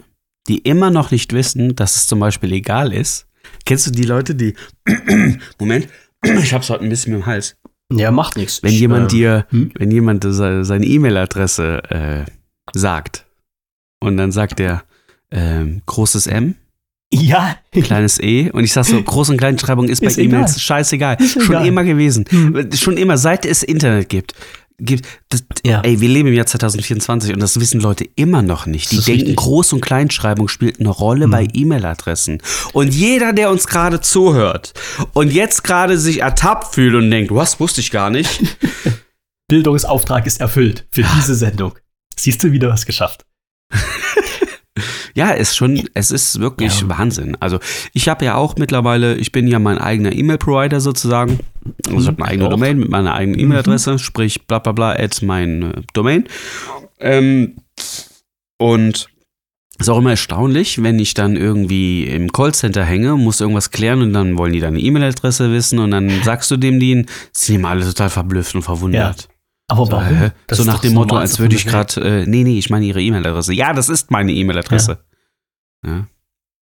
die immer noch nicht wissen, dass es zum Beispiel egal ist. Kennst du die Leute, die. Moment, ich hab's heute ein bisschen im Hals. Ja, macht nichts. Wenn Ich, jemand ähm, dir, hm? wenn jemand se- seine E-Mail-Adresse äh, sagt und dann sagt er ähm, großes M, Ja, kleines E und ich sag so, Groß- und Kleinschreibung ist bei Ist egal. E-Mails scheißegal. Ist Schon egal. immer gewesen. Hm. Schon immer, seit es Internet gibt. Gibt das, Ja. Ey, wir leben im Jahr 2024 und das wissen Leute immer noch nicht. Die denken, richtig. Groß- und Kleinschreibung spielt eine Rolle Hm. bei E-Mail-Adressen. Und jeder, der uns gerade zuhört und jetzt gerade sich ertappt fühlt und denkt, was wusste ich gar nicht, Bildungsauftrag ist erfüllt für diese Sendung. Siehst du wieder was geschafft. Ja, ist schon, es ist wirklich Ja. Wahnsinn. Also ich habe ja auch mittlerweile, ich bin ja mein eigener E-Mail-Provider sozusagen. Also ich habe eine eigene. Domain mit meiner eigenen E-Mail-Adresse, sprich bla bla bla at mein äh, Domain. Ähm, und ist auch immer erstaunlich, wenn ich dann irgendwie im Callcenter hänge, muss irgendwas klären und dann wollen die deine E-Mail-Adresse wissen und dann sagst du dem die, sind immer alle total verblüfft und verwundert. Aber So, warum? hä? Das so nach dem Motto, als würde ich gerade, äh, nee, nee, ich meine ihre E-Mail-Adresse. Ja, das ist meine E-Mail-Adresse. Ja.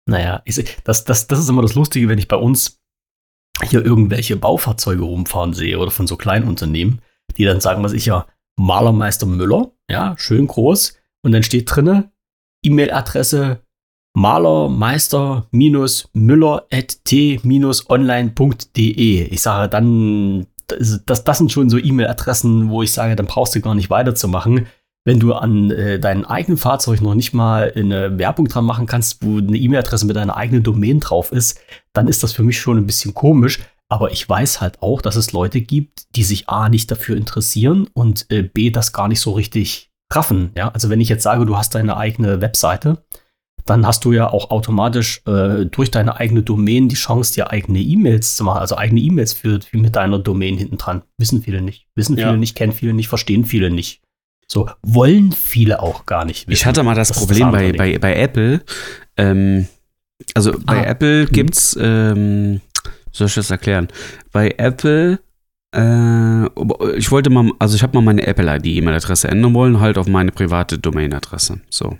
Naja, ich, das, das, das ist immer das Lustige, wenn ich bei uns hier irgendwelche Baufahrzeuge rumfahren sehe oder von so kleinen Unternehmen, die dann sagen, was ich ja, Malermeister Müller, ja, schön groß. Und dann steht drinne E-Mail-Adresse malermeister-müller.t-online.de. Ich sage dann, das, das, sind schon so E-Mail-Adressen, wo ich sage, dann brauchst du gar nicht weiterzumachen. Wenn du an äh, deinem eigenen Fahrzeug noch nicht mal eine Werbung dran machen kannst, wo eine E-Mail-Adresse mit deiner eigenen Domain drauf ist, dann ist das für mich schon ein bisschen komisch. Aber ich weiß halt auch, dass es Leute gibt, die sich A nicht dafür interessieren und äh, B das gar nicht so richtig raffen. Ja? Also wenn ich jetzt sage, du hast deine eigene Webseite, dann hast du ja auch automatisch äh, durch deine eigene Domain die Chance, dir eigene E-Mails zu machen, also eigene E-Mails für, für mit deiner Domain hinten dran. Wissen viele nicht. Wissen viele Ja. nicht, kennen viele nicht, verstehen viele nicht. So, wollen viele auch gar nicht wissen. Ich hatte mal das, ist Problem bei, bei, bei Apple. Ähm, also bei Ah. Apple Hm. gibt's, ähm, soll ich das erklären? Bei Apple, äh, ich wollte mal, also ich habe mal meine Apple-ID, E-Mail-Adresse ändern wollen, halt auf meine private Domain-Adresse. So.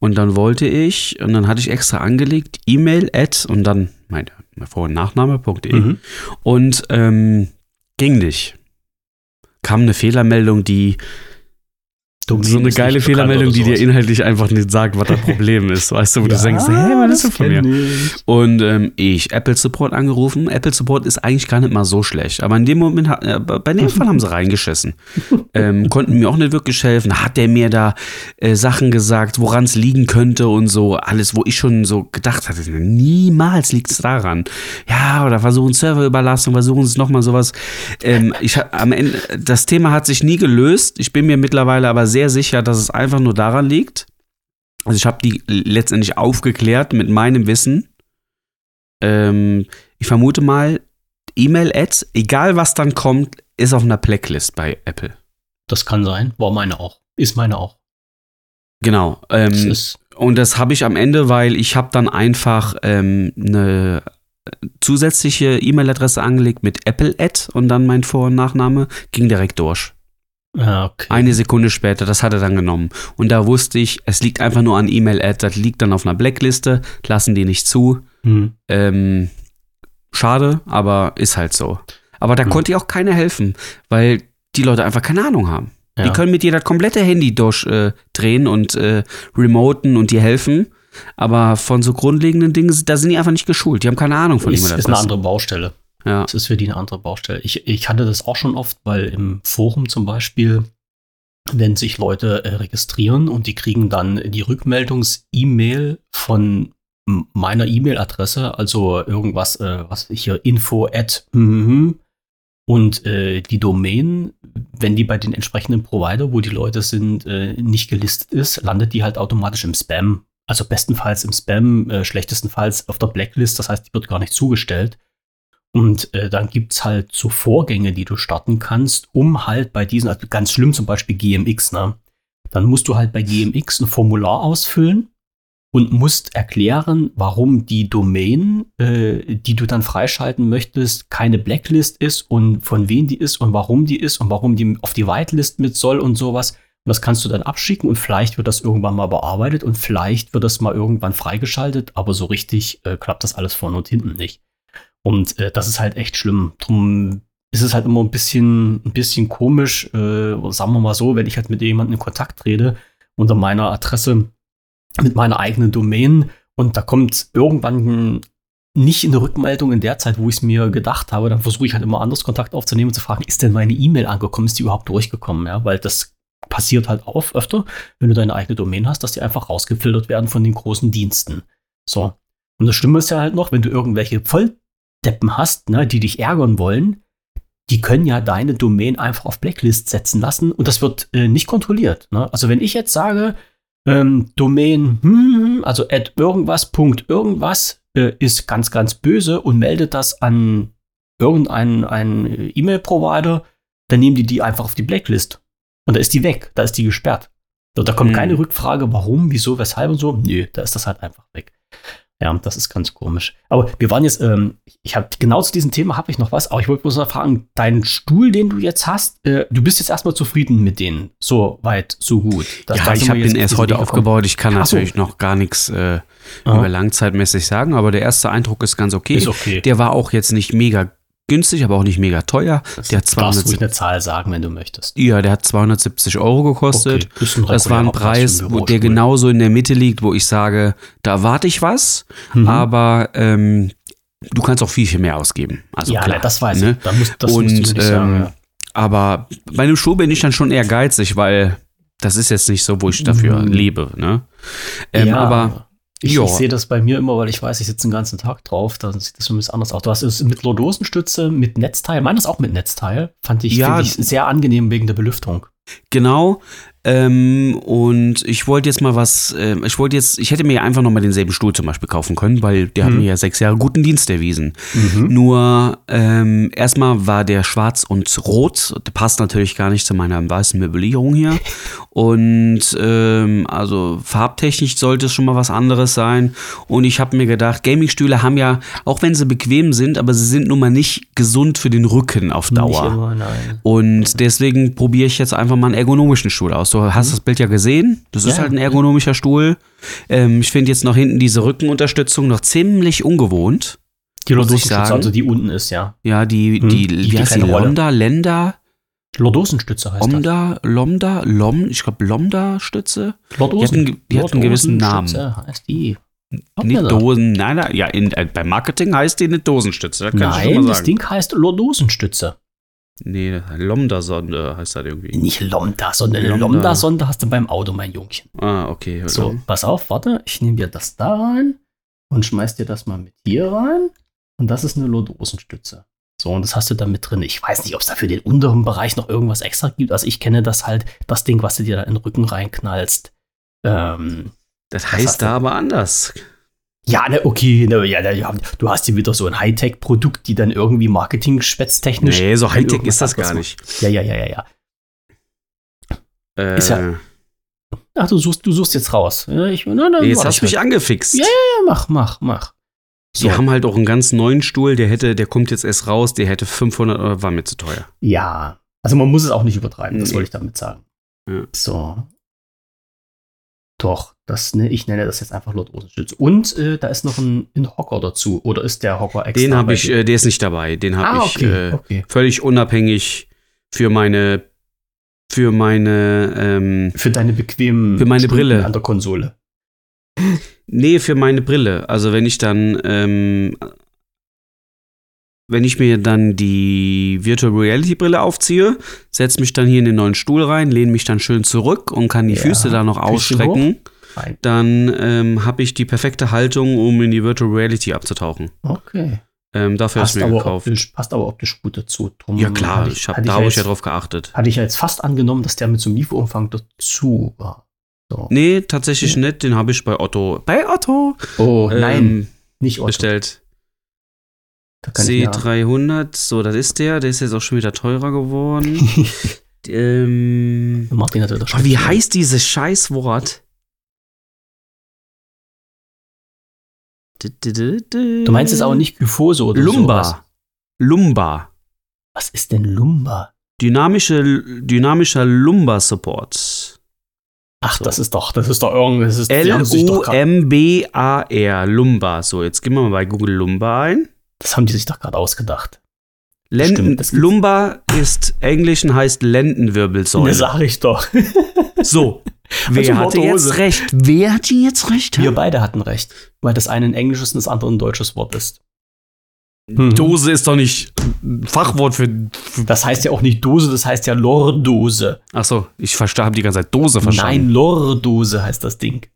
Und dann wollte ich, und dann hatte ich extra angelegt, E-Mail at und dann mein, mein Vor- und Nachname.de Mhm. und ähm, ging nicht. Kam eine Fehlermeldung, die Domain so eine geile Fehlermeldung, die dir inhaltlich einfach nicht sagt, was das Problem ist. Weißt du, wo du Ja, denkst, hä, was ist das von mir? ich. Und ähm, ich Apple Support angerufen. Apple Support ist eigentlich gar nicht mal so schlecht. Aber in dem Moment, äh, bei dem Fall haben sie reingeschissen. ähm, konnten mir auch nicht wirklich helfen. Hat der mir da äh, Sachen gesagt, woran es liegen könnte und so. Alles, wo ich schon so gedacht hatte, niemals liegt es daran. Ja, oder versuchen Serverüberlastung, versuchen es nochmal sowas. Ähm, ich am Ende, das Thema hat sich nie gelöst. Ich bin mir mittlerweile aber sehr sicher, dass es einfach nur daran liegt. Also ich habe die letztendlich aufgeklärt mit meinem Wissen. Ähm, ich vermute mal, E-Mail-Ads, egal was dann kommt, ist auf einer Blacklist bei Apple. Das kann sein. War meine auch. Ist meine auch. Genau. Das Ähm, ist, und das habe ich am Ende, weil ich habe dann einfach ähm, eine zusätzliche E-Mail-Adresse angelegt mit Apple Ad und dann mein Vor- und Nachname ging direkt durch. Ja, okay. Eine Sekunde später, das hat er dann genommen. Und da wusste ich, es liegt einfach nur an E-Mail-Ad, das liegt dann auf einer Blackliste, lassen die nicht zu. Hm. Ähm, schade, aber ist halt so. Aber da Hm. konnte ihr auch keiner helfen, weil die Leute einfach keine Ahnung haben. Ja. Die können mit dir das komplette Handy durchdrehen äh, drehen und äh, remoten und dir helfen. Aber von so grundlegenden Dingen, da sind die einfach nicht geschult. Die haben keine Ahnung von ist, ist eine E-Mail-Adressen. andere Baustelle. Ja. Das ist für die eine andere Baustelle. Ich, ich hatte das auch schon oft, weil im Forum zum Beispiel, wenn sich Leute äh, registrieren und die kriegen dann die Rückmeldungs-E-Mail von meiner E-Mail-Adresse, also irgendwas, äh, was hier info at und äh, die Domain, wenn die bei den entsprechenden Provider, wo die Leute sind, äh, nicht gelistet ist, landet die halt automatisch im Spam. Also bestenfalls im Spam, äh, schlechtestenfalls auf der Blacklist, das heißt, die wird gar nicht zugestellt. Und äh, dann gibt's halt so Vorgänge, die du starten kannst, um halt bei diesen, also ganz schlimm zum Beispiel GMX, ne? Dann musst du halt bei GMX ein Formular ausfüllen und musst erklären, warum die Domain, äh, die du dann freischalten möchtest, keine Blacklist ist und von wem die ist und warum die ist und warum die auf die Whitelist mit soll und sowas. Und das kannst du dann abschicken und vielleicht wird das irgendwann mal bearbeitet und vielleicht wird das mal irgendwann freigeschaltet, aber so richtig äh, klappt das alles vorne und hinten nicht. Und äh, das ist halt echt schlimm. Drum ist es halt immer ein bisschen, ein bisschen komisch, äh, sagen wir mal so, wenn ich halt mit jemandem in Kontakt trete unter meiner Adresse mit meiner eigenen Domain und da kommt irgendwann nicht eine Rückmeldung in der Zeit, wo ich es mir gedacht habe, dann versuche ich halt immer anders Kontakt aufzunehmen und zu fragen, ist denn meine E-Mail angekommen, ist die überhaupt durchgekommen, ja, weil das passiert halt auf öfter, wenn du deine eigene Domain hast, dass die einfach rausgefiltert werden von den großen Diensten. So. Und das Schlimme ist ja halt noch, wenn du irgendwelche Volldeppen hast, ne, die dich ärgern wollen, die können ja deine Domain einfach auf Blacklist setzen lassen und das wird äh, nicht kontrolliert. Ne? Also wenn ich jetzt sage, ähm, Domain, hm, also at irgendwas, Punkt irgendwas, äh, ist ganz, ganz böse und meldet das an irgendeinen einen E-Mail-Provider, dann nehmen die die einfach auf die Blacklist. Und da ist die weg, da ist die gesperrt. Und da kommt Hm. keine Rückfrage, warum, wieso, weshalb und so. Nö, da ist das halt einfach weg. Ja, das ist ganz komisch. Aber wir waren jetzt, ähm, ich habe genau zu diesem Thema habe ich noch was, aber ich wollte bloß noch fragen, deinen Stuhl, den du jetzt hast, äh, du bist jetzt erstmal zufrieden mit denen. So weit, so gut. Das- ja, ich habe den erst heute Weg aufgebaut. Ich kann Ach so. natürlich noch gar nichts äh, über langzeitmäßig sagen, aber der erste Eindruck ist ganz okay. Ist okay. Der war auch jetzt nicht mega günstig, aber auch nicht mega teuer. Der hat Du darfst 200, ruhig eine Zahl sagen, wenn du möchtest. ja, der hat 270 Euro gekostet. Okay, Das war ein Preis, wo der genauso in der Mitte liegt, wo ich sage, da erwarte ich was, Mhm. aber ähm, du kannst auch viel, viel mehr ausgeben. Also ja, klar, das weiß ne? ich. Da muss, das Und, musst du nicht sagen. ähm, Ja. Aber bei einem Schuh bin ich dann schon eher geizig, weil das ist jetzt nicht so, wo ich dafür Mhm. lebe. Ne? Ähm, ja, aber ich, ich sehe das bei mir immer, weil ich weiß, ich sitze den ganzen Tag drauf. Da sieht das schon ein bisschen anders aus. Du hast es mit Lordosenstütze, mit Netzteil. Meines auch mit Netzteil. Fand ich, Ja. ich sehr angenehm wegen der Belüftung. Genau. Ähm, und ich wollte jetzt mal was, ähm, ich wollte jetzt, ich hätte mir ja einfach nochmal denselben Stuhl zum Beispiel kaufen können, weil der hat Mhm. mir ja sechs Jahre guten Dienst erwiesen. Nur ähm, erstmal war der schwarz und rot, der passt natürlich gar nicht zu meiner weißen Möblierung hier. Und ähm, also farbtechnisch sollte es schon mal was anderes sein. Und ich habe mir gedacht, Gamingstühle haben ja, auch wenn sie bequem sind, aber sie sind nun mal nicht gesund für den Rücken auf Dauer. Immer. Und deswegen probiere ich jetzt einfach mal einen ergonomischen Stuhl aus. Du hast das Bild ja gesehen. Das ist Ja. halt ein ergonomischer Stuhl. Ähm, ich finde jetzt noch hinten diese Rückenunterstützung noch ziemlich ungewohnt. Die Lordosenstütze, also die unten ist, ja. Ja, die, Hm, die, die wie heißt die? Lomda, Länder, Lordosenstütze heißt Omda, Lomda, Lom, ich glaube Lomda-Stütze. das. Lordosen, Die hatten- die hatten einen gewissen Namen. Heißt die. Nicht das? Dosen, nein, nein, ja, in, äh, beim Marketing heißt die eine Dosenstütze. Das kann ich schon Nein, das. Ding heißt Lordosenstütze. Nee, Lomda-Sonde heißt das irgendwie. Nicht Lambda, sondern. Lambda-Sonde hast du beim Auto, mein Jungchen. Ah, okay. So, pass auf, warte, ich nehme dir das da rein und schmeiß dir das mal mit hier rein. Und das ist eine Lordosenstütze. So, und das hast du da mit drin. Ich weiß nicht, ob es da für den unteren Bereich noch irgendwas extra gibt. Also ich kenne das halt, das Ding, was du dir da in den Rücken reinknallst. Ähm, Das heißt da aber anders. Ja, ne, okay, ne, ja, ne, du hast hier wieder so ein Hightech-Produkt, die dann irgendwie marketing-spätztechnisch. Nee, so Hightech irgendwas ist das gar nicht. Ja, ja, ja, ja, ja. Äh, Ist ja- Ach, du suchst, du suchst jetzt raus. Ich, na, na, jetzt hast du ich mich halt. angefixt. Ja, Ja, mach, mach, mach. Die haben halt auch einen ganz neuen Stuhl, der hätte, der kommt jetzt erst raus, der hätte 500 Euro, war mir zu teuer. Ja, also man muss es auch nicht übertreiben, das wollte ich damit sagen. Ja. So. Doch, das, ne, ich nenne das jetzt einfach Lordosenstütze. Und äh, da ist noch ein, ein Hocker dazu. Oder ist der Hocker extra? Den habe ich, äh, der ist nicht dabei. Den habe ah, ich okay, äh, okay. völlig unabhängig für meine, für meine, ähm, Für deine bequemen Für meine Stunden Brille. an der Konsole. nee, für meine Brille. Also wenn ich dann, ähm, wenn ich mir dann die Virtual Reality Brille aufziehe, setze mich dann hier in den neuen Stuhl rein, lehne mich dann schön zurück und kann die Ja, Füße da noch ausstrecken. Dann ähm, habe ich die perfekte Haltung, um in die Virtual Reality abzutauchen. Okay. Ähm, dafür Passt ist mir aber, gekauft. optisch, passt aber optisch gut dazu. Drum Ja klar, hatte ich hab, da habe ich ja drauf geachtet. Hatte ich ja jetzt fast angenommen, dass der mit so einem Lieferumfang dazu war. So. Nee, tatsächlich nicht. Den habe ich bei Otto. Bei Otto Oh, ähm, nein, nicht Otto. bestellt. Da kann ich mir- C300, so, das ist der. Der ist jetzt auch schon wieder teurer geworden. ähm, Martin hat wieder wie heißt dieses Scheißwort? Du meinst es aber nicht Kyphose oder sowas. Lumba. Lumba. Was ist denn Lumba? Dynamische, dynamischer Lumba-Support. Ach, So. das ist doch, das ist doch irgendwas. L-U-M-B-A-R. Lumba. So, jetzt gehen wir mal bei Google Lumba ein. Das haben die sich doch gerade ausgedacht. Lenden, Stimmt, das gibt's- Lumba ist Englisch und heißt Lendenwirbelsäule. Das sag ich doch. So, wer Also hatte jetzt recht? Wer hatte jetzt recht? Wir beide hatten recht, weil das eine ein englisches und das andere ein deutsches Wort ist. Mhm. Dose ist doch nicht ein Fachwort für. für Das heißt ja auch nicht Dose, das heißt ja Lordose. Achso, ich verstehe, habe die ganze Zeit Dose verstanden. Nein, Lordose heißt das Ding.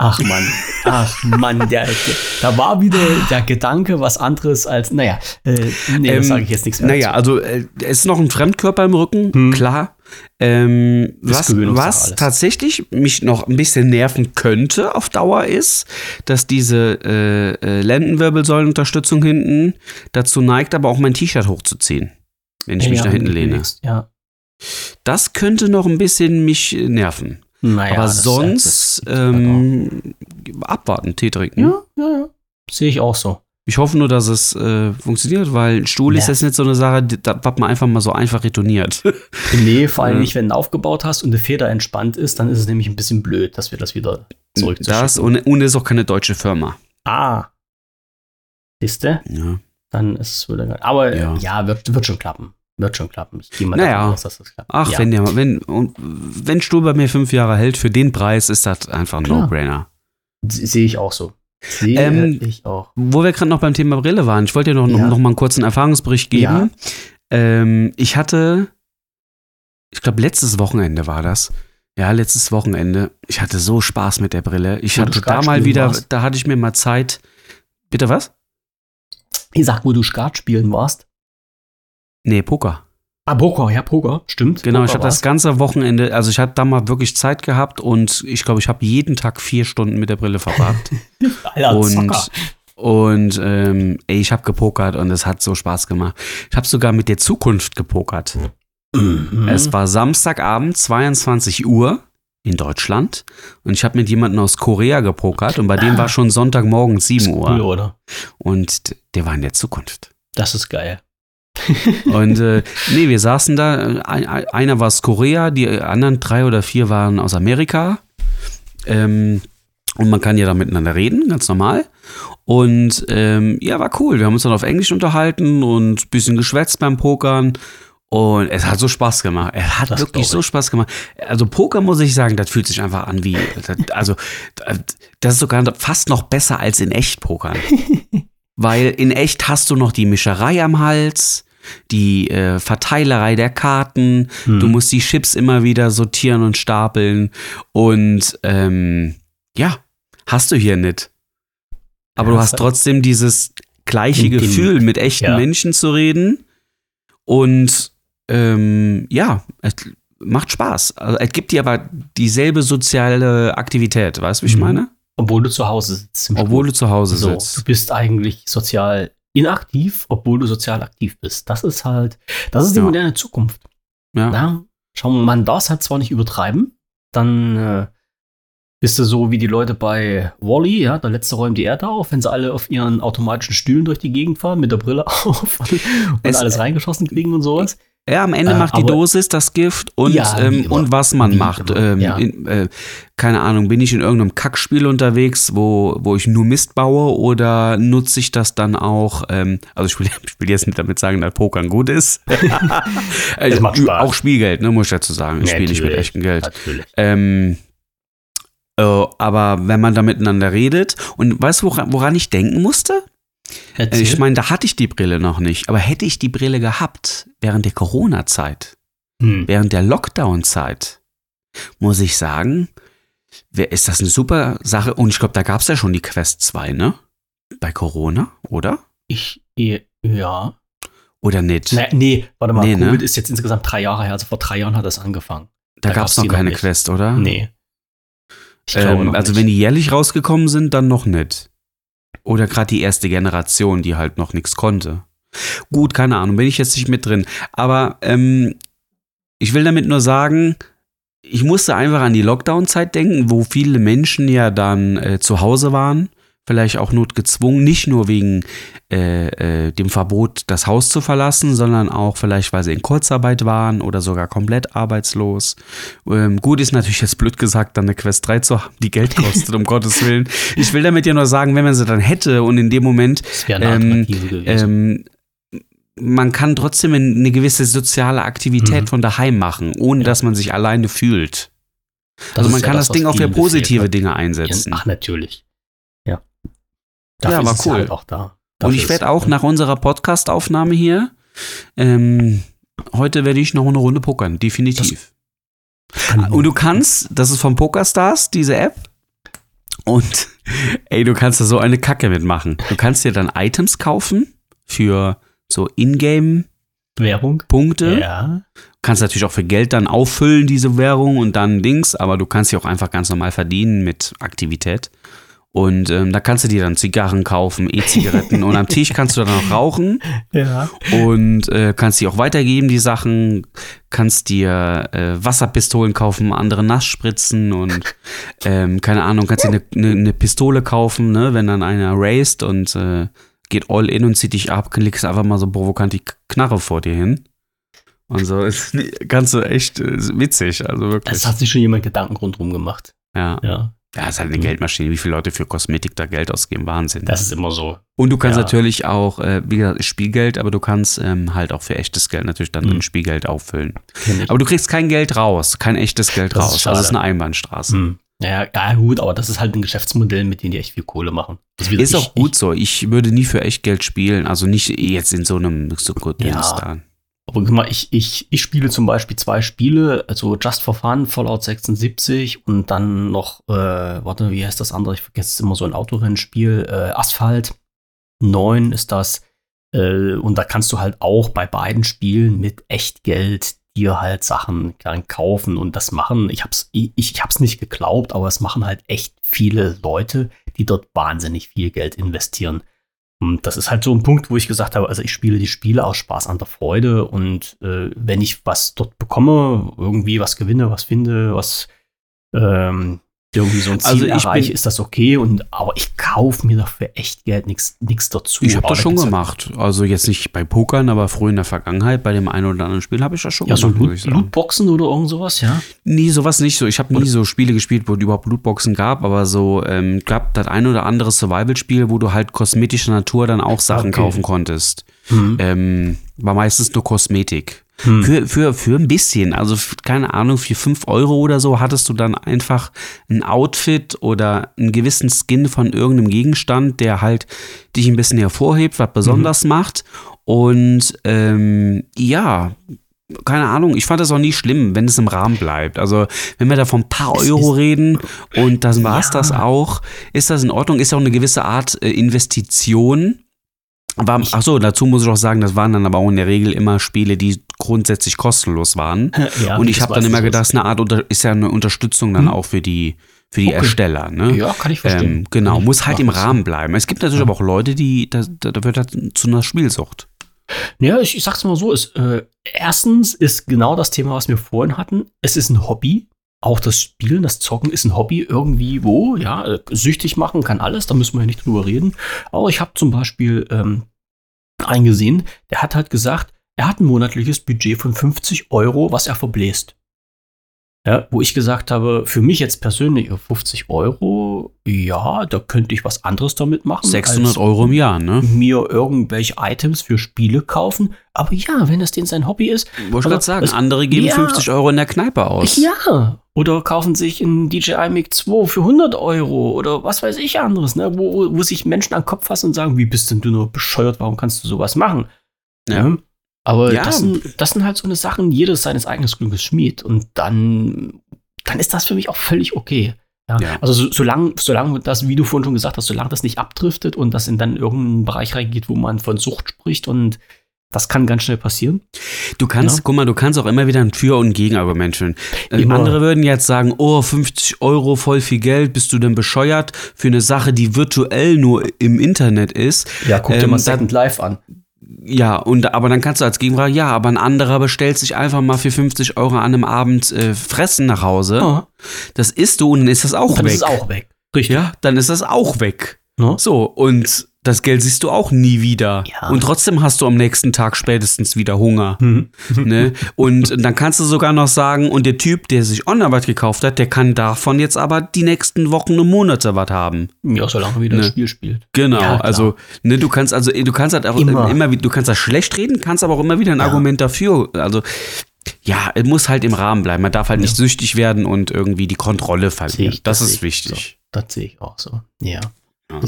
Ach Mann, ach Mann, der, der, da war wieder der Gedanke was anderes als, naja, äh, nee, Ähm, sage ich jetzt nichts mehr. Naja, also äh, es ist noch ein Fremdkörper im Rücken, Hm. klar. Ähm, was was tatsächlich mich noch ein bisschen nerven könnte auf Dauer ist, dass diese äh, äh, Lendenwirbelsäulenunterstützung hinten dazu neigt, aber auch mein T-Shirt hochzuziehen, wenn ich Ja, mich da hinten lehne. Ja. Das könnte noch ein bisschen mich äh, nerven. Naja, aber sonst das- ähm, abwarten, Tee trinken. ja, ja, ja. Sehe ich auch so. Ich hoffe nur, dass es äh, funktioniert, weil ein Stuhl ist Ja. jetzt nicht so eine Sache, da, was man einfach mal so einfach retourniert. Nee, vor allem Ja. nicht, wenn du aufgebaut hast und die Feder entspannt ist, dann ist es nämlich ein bisschen blöd, dass wir das wieder zurückzuschicken. das und, und ist auch keine deutsche Firma. Ah. Siehste? Ja. Dann ist es wieder. Aber Ja. ja, ja wird, wird schon klappen. Wird schon klappen. Ich gehe mal Naja. davon aus, dass das klappt. Ach, ja. wenn der, wenn, und, wenn Stuhl bei mir fünf Jahre hält, für den Preis ist das einfach ein. No-Brainer. Se- Sehe ich auch so. Sehe Ähm, ich auch. Wo wir gerade noch beim Thema Brille waren, ich wollte dir noch, Ja. noch mal einen kurzen Erfahrungsbericht geben. Ja. Ähm, ich hatte, ich glaube, letztes Wochenende war das. Ja, letztes Wochenende. Ich hatte so Spaß mit der Brille. Ich Wo hatte da mal wieder, warst. da hatte ich mir mal Zeit. Bitte was? Ich sag, wo du Skat spielen warst. Nee, Poker. Ah, Poker, ja, Poker, stimmt. Genau, ich Poker habe das ganze Wochenende, also ich hatte da mal wirklich Zeit gehabt und ich glaube, ich habe jeden Tag vier Stunden mit der Brille verbracht. Alter, und Zocker. und ähm, ey, ich habe gepokert und es hat so Spaß gemacht. Ich habe sogar mit der Zukunft gepokert. Mhm. Es war Samstagabend, 22 Uhr in Deutschland und ich habe mit jemandem aus Korea gepokert und bei dem Ah. war schon Sonntagmorgen 7 Ist cool, Uhr oder? und der war in der Zukunft. Das ist geil. Und äh, nee, wir saßen da, ein, einer war aus Korea, die anderen drei oder vier waren aus Amerika. Ähm, und man kann ja da miteinander reden, ganz normal. Und ähm, ja, war cool. Wir haben uns dann auf Englisch unterhalten und ein bisschen geschwätzt beim Pokern. Und es hat so Spaß gemacht. Es hat Das wirklich so. Spaß gemacht. Also Poker muss ich sagen, das fühlt sich einfach an wie, also das ist sogar fast noch besser als in echt Pokern. Weil in echt hast du noch die Mischerei am Hals, die äh, Verteilerei der Karten, Hm. du musst die Chips immer wieder sortieren und stapeln und ähm, ja, hast du hier nicht. Aber Ja, du hast trotzdem dieses gleiche In dem- Gefühl, mit echten ja. Menschen zu reden und ähm, ja, es macht Spaß. Also, es gibt dir aber dieselbe soziale Aktivität, weißt du, wie ich Mhm. meine? Obwohl du zu Hause sitzt. Obwohl du zu Hause so, sitzt. du bist eigentlich sozial inaktiv, obwohl du sozial aktiv bist. Das ist halt, das ist die Ja. moderne Zukunft. Ja. Na, schau mal, man darf es halt zwar nicht übertreiben, dann äh, bist du so wie die Leute bei Wally, ja, der letzte räumt die Erde auf, wenn sie alle auf ihren automatischen Stühlen durch die Gegend fahren mit der Brille auf und Es- alles reingeschossen kriegen und sowas. Ja, am Ende Äh, macht die Dosis das Gift und, Ja, ähm, und was man macht. immer, Ähm, ja. in, äh, keine Ahnung, bin ich in irgendeinem Kackspiel unterwegs, wo, wo ich nur Mist baue oder nutze ich das dann auch, ähm, also ich will, ich will jetzt nicht damit sagen, dass Pokern gut ist. Es macht Spaß. Auch Spielgeld, ne, muss ich dazu sagen. Ich spiele nicht mit echtem Geld. Ähm, äh, aber wenn man da miteinander redet und weißt du, woran, woran ich denken musste? Äh, Erzähl. Ich meine, da hatte ich die Brille noch nicht, aber hätte ich die Brille gehabt während der Corona-Zeit, hm. während der Lockdown-Zeit, muss ich sagen, ist das eine super Sache. Und ich glaube, da gab es ja schon die Quest 2, ne? Bei Corona, oder? Ich, eh, ja. Oder nicht? Nee, nee, warte mal, Nee, ne? Covid ist jetzt insgesamt drei Jahre her, also vor drei Jahren hat das angefangen. da da gab es noch noch keine nicht. Quest, oder? Nee. Ähm, noch also nicht. wenn die jährlich rausgekommen sind, dann noch nicht. Oder gerade die erste Generation, die halt noch nichts konnte. Gut, keine Ahnung, bin ich jetzt nicht mit drin. Aber ähm, ich will damit nur sagen, ich musste einfach an die Lockdown-Zeit denken, wo viele Menschen ja dann äh, zu Hause waren, vielleicht auch notgezwungen, nicht nur wegen äh, äh, dem Verbot, das Haus zu verlassen, sondern auch vielleicht, weil sie in Kurzarbeit waren oder sogar komplett arbeitslos. Ähm, gut ist natürlich jetzt blöd gesagt, dann eine Quest 3 zu haben, die Geld kostet, um Gottes Willen. Ich will damit ja nur sagen, wenn man sie dann hätte und in dem Moment das wäre eine ähm, ähm, man kann trotzdem eine gewisse soziale Aktivität Mhm. von daheim machen, ohne Ja. dass man sich alleine fühlt. Das also man ja kann das, was Ding auch für positive hat. Dinge einsetzen. Ach, natürlich. Ja. Ja, war cool. Halt auch da. Und Dafür ich ist werde auch nach unserer Podcast-Aufnahme hier, ähm, heute werde ich noch eine Runde pokern, definitiv. Und du kannst, das ist vom PokerStars, diese App. Und ey, du kannst da so eine Kacke mitmachen. Du kannst dir dann Items kaufen für so Ingame-Punkte. Werbung. Ja. Kannst natürlich auch für Geld dann auffüllen, diese Währung und dann Dings, aber du kannst sie auch einfach ganz normal verdienen mit Aktivität. Und ähm, da kannst du dir dann Zigarren kaufen, E-Zigaretten und am Tisch kannst du dann auch rauchen Ja. und äh, kannst die auch weitergeben, die Sachen. Kannst dir äh, Wasserpistolen kaufen, andere nass spritzen und ähm, keine Ahnung, kannst dir eine ne, ne Pistole kaufen, ne, wenn dann einer raced und äh, geht all in und zieht dich ab, legst einfach mal so provokant die Knarre vor dir hin. Und so ist ganz so echt äh, witzig, also wirklich. Es hat sich schon jemand Gedanken rundherum gemacht. ja. Ja. Ja, es ist halt eine Mhm. Geldmaschine, wie viele Leute für Kosmetik da Geld ausgeben, Wahnsinn. Das ist immer so. Und du kannst Ja. natürlich auch, äh, wie gesagt, Spielgeld, aber du kannst ähm, halt auch für echtes Geld natürlich dann Mhm. ein Spielgeld auffüllen. Ich. Aber du kriegst kein Geld raus, kein echtes Geld Das ist raus. Also schade. es ist eine Einbahnstraße. Hm. Ja, ja, gut, aber das ist halt ein Geschäftsmodell, mit dem die echt viel Kohle machen. Das Ist ich- auch gut so. Ich würde nie für echt Geld spielen. Also nicht jetzt in so einem so Kurdistan. Aber guck mal, ich, ich, ich spiele zum Beispiel zwei Spiele, also Just for Fun, Fallout 76 und dann noch, äh, warte, wie heißt das andere? Ich vergesse es immer so ein Autorennspiel, äh, Asphalt 9 ist das. Äh, und da kannst du halt auch bei beiden Spielen mit Echtgeld dir halt Sachen kaufen und das machen. Ich hab's, ich, ich hab's nicht geglaubt, aber es machen halt echt viele Leute, die dort wahnsinnig viel Geld investieren. Und das ist halt so ein Punkt, wo ich gesagt habe, also ich spiele die Spiele aus Spaß an der Freude und äh, wenn ich was dort bekomme, irgendwie was gewinne, was finde, was ähm, irgendwie so ein Ziel Also ich erreiche, bin- ist das okay. Und, aber ich kaufe mir dafür echt Geld nichts dazu. Ich habe das schon gemacht. Also jetzt nicht bei Pokern, aber früher in der Vergangenheit, bei dem einen oder anderen Spiel habe ich das schon Ja, so gemacht, muss Loot. Lootboxen oder irgend sowas, ja. Nie sowas nicht so. Ich habe nie so Spiele gespielt, wo es überhaupt Blutboxen gab, aber so ähm, gab das ein oder andere Survival-Spiel, wo du halt kosmetischer Natur dann auch Sachen Okay. kaufen konntest. Hm. Ähm, war meistens nur Kosmetik. Hm. Für, für, für ein bisschen, also keine Ahnung, für 5 Euro oder so hattest du dann einfach ein Outfit oder einen gewissen Skin von irgendeinem Gegenstand, der halt dich ein bisschen hervorhebt, was besonders Mhm. macht. Und ähm, ja, keine Ahnung, ich fand das auch nie schlimm, wenn es im Rahmen bleibt. Also, wenn wir da von ein paar Es Euro reden und das war es Ja. das auch, ist das in Ordnung, ist auch eine gewisse Art äh, Investition. War, ach so, dazu muss ich auch sagen, das waren dann aber auch in der Regel immer Spiele, die grundsätzlich kostenlos waren. Ja, und ich habe dann immer gedacht, ist eine Art, ist ja eine Unterstützung dann Hm. auch für die, für die Okay. Ersteller. Ne? Ja, kann ich verstehen. Ähm, genau, muss halt im. Rahmen bleiben. Es gibt natürlich Ja. aber auch Leute, die, da, da wird das zu einer Spielsucht. Ja, ich, ich sag's mal so, es, äh, erstens ist genau das Thema, was wir vorhin hatten. Es ist ein Hobby. Auch das Spielen, das Zocken ist ein Hobby irgendwie, wo, ja, äh, süchtig machen kann alles, da müssen wir ja nicht drüber reden. Aber ich habe zum Beispiel ähm, einen gesehen, der hat halt gesagt, er hat ein monatliches Budget von 50 Euro, was er verbläst. Ja, wo ich gesagt habe, für mich jetzt persönlich 50 Euro, ja, da könnte ich was anderes damit machen. 600 als Euro im Jahr, ne? mir irgendwelche Items für Spiele kaufen. Aber ja, wenn das denen sein Hobby ist, Wollte ich gerade sagen, es- andere geben ja. 50 Euro in der Kneipe aus. ja. Oder kaufen sich ein DJI Mic 2 für 100 Euro oder was weiß ich anderes, ne? wo, wo, sich Menschen an den Kopf fassen und sagen, wie bist denn du nur bescheuert, warum kannst du sowas machen? Ja. Ne? Aber Ja. das, sind, das sind halt so eine Sachen, jedes seines eigenen Glückes Schmied. Und dann, dann ist das für mich auch völlig okay. Ja. Ja. Also so, solange, solange das, wie du vorhin schon gesagt hast, solange das nicht abdriftet und das in dann irgendeinen Bereich reingeht, wo man von Sucht spricht und das kann ganz schnell passieren. Du kannst, Ja. guck mal, du kannst auch immer wieder ein Für- und Gegenargument finden. Äh, Immer. Andere würden jetzt sagen, oh, 50 Euro, voll viel Geld, bist du denn bescheuert für eine Sache, die virtuell nur im Internet ist? Ja, guck dir mal Second Life an. Ja, und aber dann kannst du als Gegenfrage, ja, aber ein anderer bestellt sich einfach mal für 50 Euro an einem Abend äh, Fressen nach Hause. Ja. Das isst du und dann ist das auch Dann weg. ist es auch weg. Richtig. Ja, dann ist das auch weg. Ne? So, und das Geld siehst du auch nie wieder. Ja. Und trotzdem hast du am nächsten Tag spätestens wieder Hunger. Mhm. Ne? Und dann kannst du sogar noch sagen, und der Typ, der sich online was gekauft hat, der kann davon jetzt aber die nächsten Wochen und Monate was haben. Ja, solange wieder Ne. das Spiel spielt. Genau, Ja, also ne, du kannst also du kannst halt auch Immer. immer, wieder, du kannst das schlecht reden, kannst aber auch immer wieder ein Ja. Argument dafür. Also ja, es muss halt im Rahmen bleiben. Man darf halt nicht süchtig werden und irgendwie die Kontrolle verlieren. ich- das das ist wichtig. Das sehe ich auch so. Ja. Ja.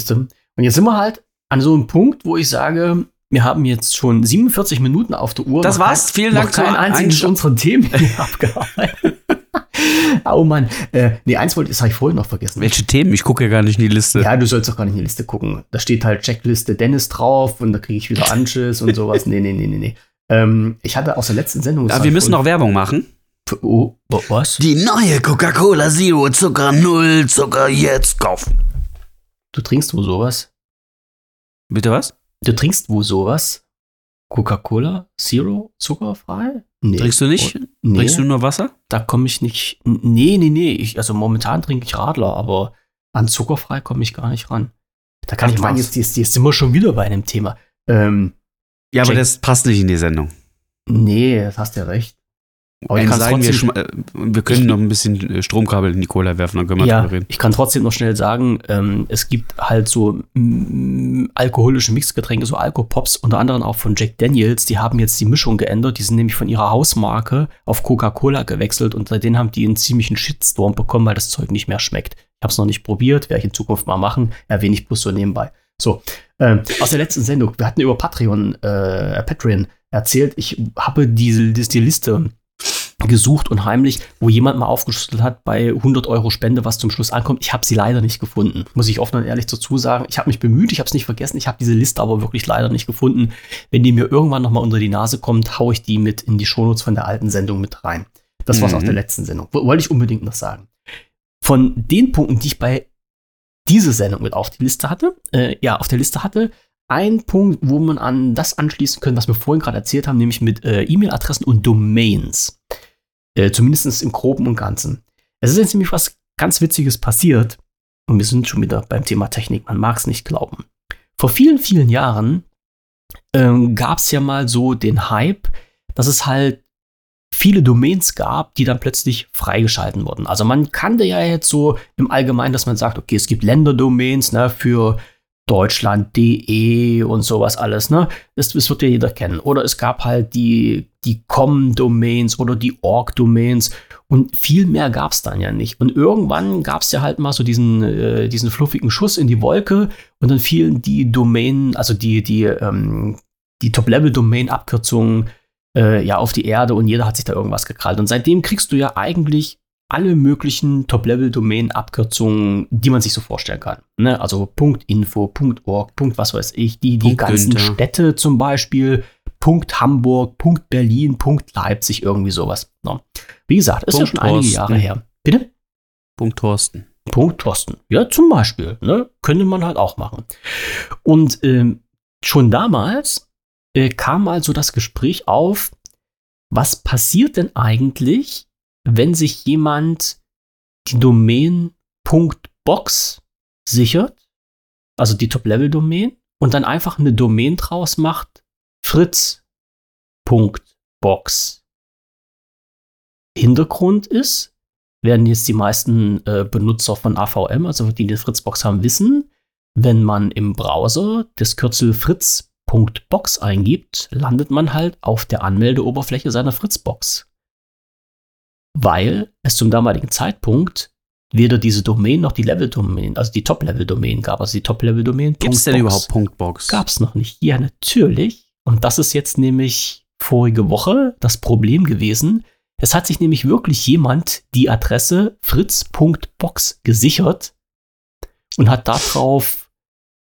Und jetzt sind wir halt an so einem Punkt, wo ich sage, wir haben jetzt schon 47 Minuten auf der Uhr. Das war's. kein- Vielen Dank kein zur einziges unserer Themen abgearbeitet. oh Mann. Äh, nee, eins wollte, das habe ich vorhin noch vergessen. Welche Themen? Ich gucke ja gar nicht in die Liste. Ja, du sollst doch gar nicht in die Liste gucken. Da steht halt Checkliste Dennis drauf und da kriege ich wieder Anschiss und sowas. Nee, nee, nee, nee, nee. Ähm, ich hatte aus der letzten Sendung. hab wir ich müssen noch Werbung machen. Oh, wa- was? Die neue Coca-Cola Zero Zucker Null Zucker jetzt kaufen. Du trinkst wo sowas? Bitte was? Du trinkst wo sowas? Coca-Cola? Zero? Zuckerfrei? Nee. Trinkst du nicht? Nee, Trinkst du nur Wasser? da komme ich nicht. Nee, nee, nee. Ich, also momentan trinke ich Radler, aber an zuckerfrei komme ich gar nicht ran. Da kann Ach, ich meinen, was? jetzt, jetzt, jetzt sind wir schon wieder bei einem Thema. Ähm, Ja, aber Check. das passt nicht in die Sendung. nee, das hast ja recht. Aber ich Ein kann's Seiden wir, äh, wir können noch ein bisschen äh, Stromkabel in die Cola werfen, dann können wir Ja, drüber reden. ich kann trotzdem noch schnell sagen, ähm, es gibt halt so mm, alkoholische Mixgetränke, so Alkopops, unter anderem auch von Jack Daniels. Die haben jetzt die Mischung geändert. Die sind nämlich von ihrer Hausmarke auf Coca-Cola gewechselt und seitdem haben die einen ziemlichen Shitstorm bekommen, weil das Zeug nicht mehr schmeckt. Ich habe es noch nicht probiert, werde ich in Zukunft mal machen. Erwähne ich bloß so nebenbei. So, ähm, aus der letzten Sendung, wir hatten über Patreon, äh, Patreon erzählt, ich habe diese, diese die Liste gesucht und heimlich, wo jemand mal aufgeschlüsselt hat bei 100 Euro Spende, was zum Schluss ankommt. Ich habe sie leider nicht gefunden, muss ich offen und ehrlich dazu sagen. Ich habe mich bemüht, ich habe es nicht vergessen, ich habe diese Liste aber wirklich leider nicht gefunden. Wenn die mir irgendwann noch mal unter die Nase kommt, haue ich die mit in die Shownotes von der alten Sendung mit rein. Das war's Mhm. aus der letzten Sendung. Wo- Wollte ich unbedingt noch sagen. Von den Punkten, die ich bei dieser Sendung mit auf die Liste hatte, äh, ja, auf der Liste hatte, ein Punkt, wo man an das anschließen können, was wir vorhin gerade erzählt haben, nämlich mit äh, E-Mail-Adressen und Domains. Äh, zumindest im Groben und Ganzen. Es ist jetzt nämlich was ganz Witziges passiert. Und wir sind schon wieder beim Thema Technik, man mag es nicht glauben. Vor vielen, vielen Jahren ähm, gab es ja mal so den Hype, dass es halt viele Domains gab, die dann plötzlich freigeschalten wurden. Also man kannte ja jetzt so im Allgemeinen, dass man sagt, okay, es gibt Länderdomains ne, für Deutschland.de und sowas alles, ne? Das, das, wird ja jeder kennen. Oder es gab halt die, die Com-Domains oder die Org-Domains und viel mehr gab es dann ja nicht. Und irgendwann gab es ja halt mal so diesen, äh, diesen fluffigen Schuss in die Wolke und dann fielen die Domain, also die, die, ähm, die Top-Level-Domain-Abkürzungen äh, ja auf die Erde und jeder hat sich da irgendwas gekrallt. Und seitdem kriegst du ja eigentlich alle möglichen Top-Level-Domain-Abkürzungen, die man sich so vorstellen kann. Ne? Also .info, .org, was weiß ich, die, die ganzen Günther. Städte zum Beispiel, Hamburg, Berlin, Leipzig, irgendwie sowas. Ne? Wie gesagt, ist Punkt ja schon Thorsten. einige Jahre her. Bitte? Punkt Thorsten. Punkt Thorsten. Ja, zum Beispiel. Ne? Könnte man halt auch machen. Und ähm, schon damals äh, kam also das Gespräch auf, was passiert denn eigentlich, wenn sich jemand die Domain .box sichert, also die Top-Level-Domain, und dann einfach eine Domain draus macht, fritz.box. Hintergrund ist, werden jetzt die meisten äh, Benutzer von AVM, also die die Fritzbox haben, wissen, wenn man im Browser das Kürzel fritz.box eingibt, landet man halt auf der Anmeldeoberfläche seiner Fritzbox weil es zum damaligen Zeitpunkt weder diese Domain noch die Level-Domain, also die Top-Level-Domain gab. Also die Top-Level-Domain. Gibt es denn überhaupt Punktbox? Gab es noch nicht. Ja, natürlich. Und das ist jetzt nämlich vorige Woche das Problem gewesen. Es hat sich nämlich wirklich jemand die Adresse fritz.box gesichert und hat darauf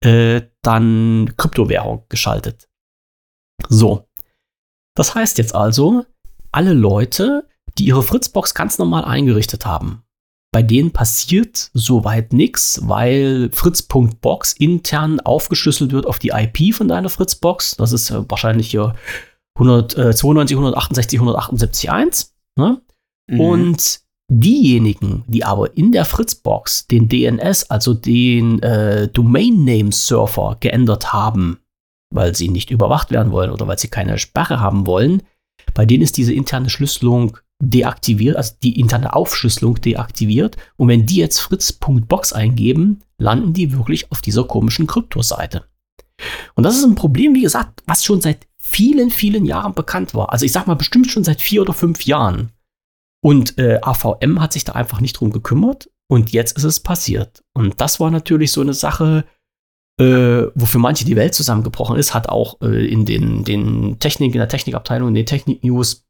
äh, dann Kryptowährung geschaltet. So. Das heißt jetzt also, alle Leute, die ihre Fritzbox ganz normal eingerichtet haben. Bei denen passiert soweit nichts, weil Fritz.box intern aufgeschlüsselt wird auf die IP von deiner Fritzbox. Das ist äh, wahrscheinlich hier 192, 168, 178, 1. Ne? Mhm. Und diejenigen, die aber in der Fritzbox den DNS, also den äh, Domain Name Server geändert haben, weil sie nicht überwacht werden wollen oder weil sie keine Sperre haben wollen, bei denen ist diese interne Schlüsselung deaktiviert, also die interne Aufschlüsselung deaktiviert. Und wenn die jetzt fritz.box eingeben, landen die wirklich auf dieser komischen Kryptoseite. Und das ist ein Problem, wie gesagt, was schon seit vielen, vielen Jahren bekannt war. Also ich sag mal bestimmt schon seit vier oder fünf Jahren. Und äh, AVM hat sich da einfach nicht drum gekümmert. Und jetzt ist es passiert. Und das war natürlich so eine Sache, äh, wo manche die Welt zusammengebrochen ist, hat auch äh, in den, den Technik, in der Technikabteilung, in den Technik-News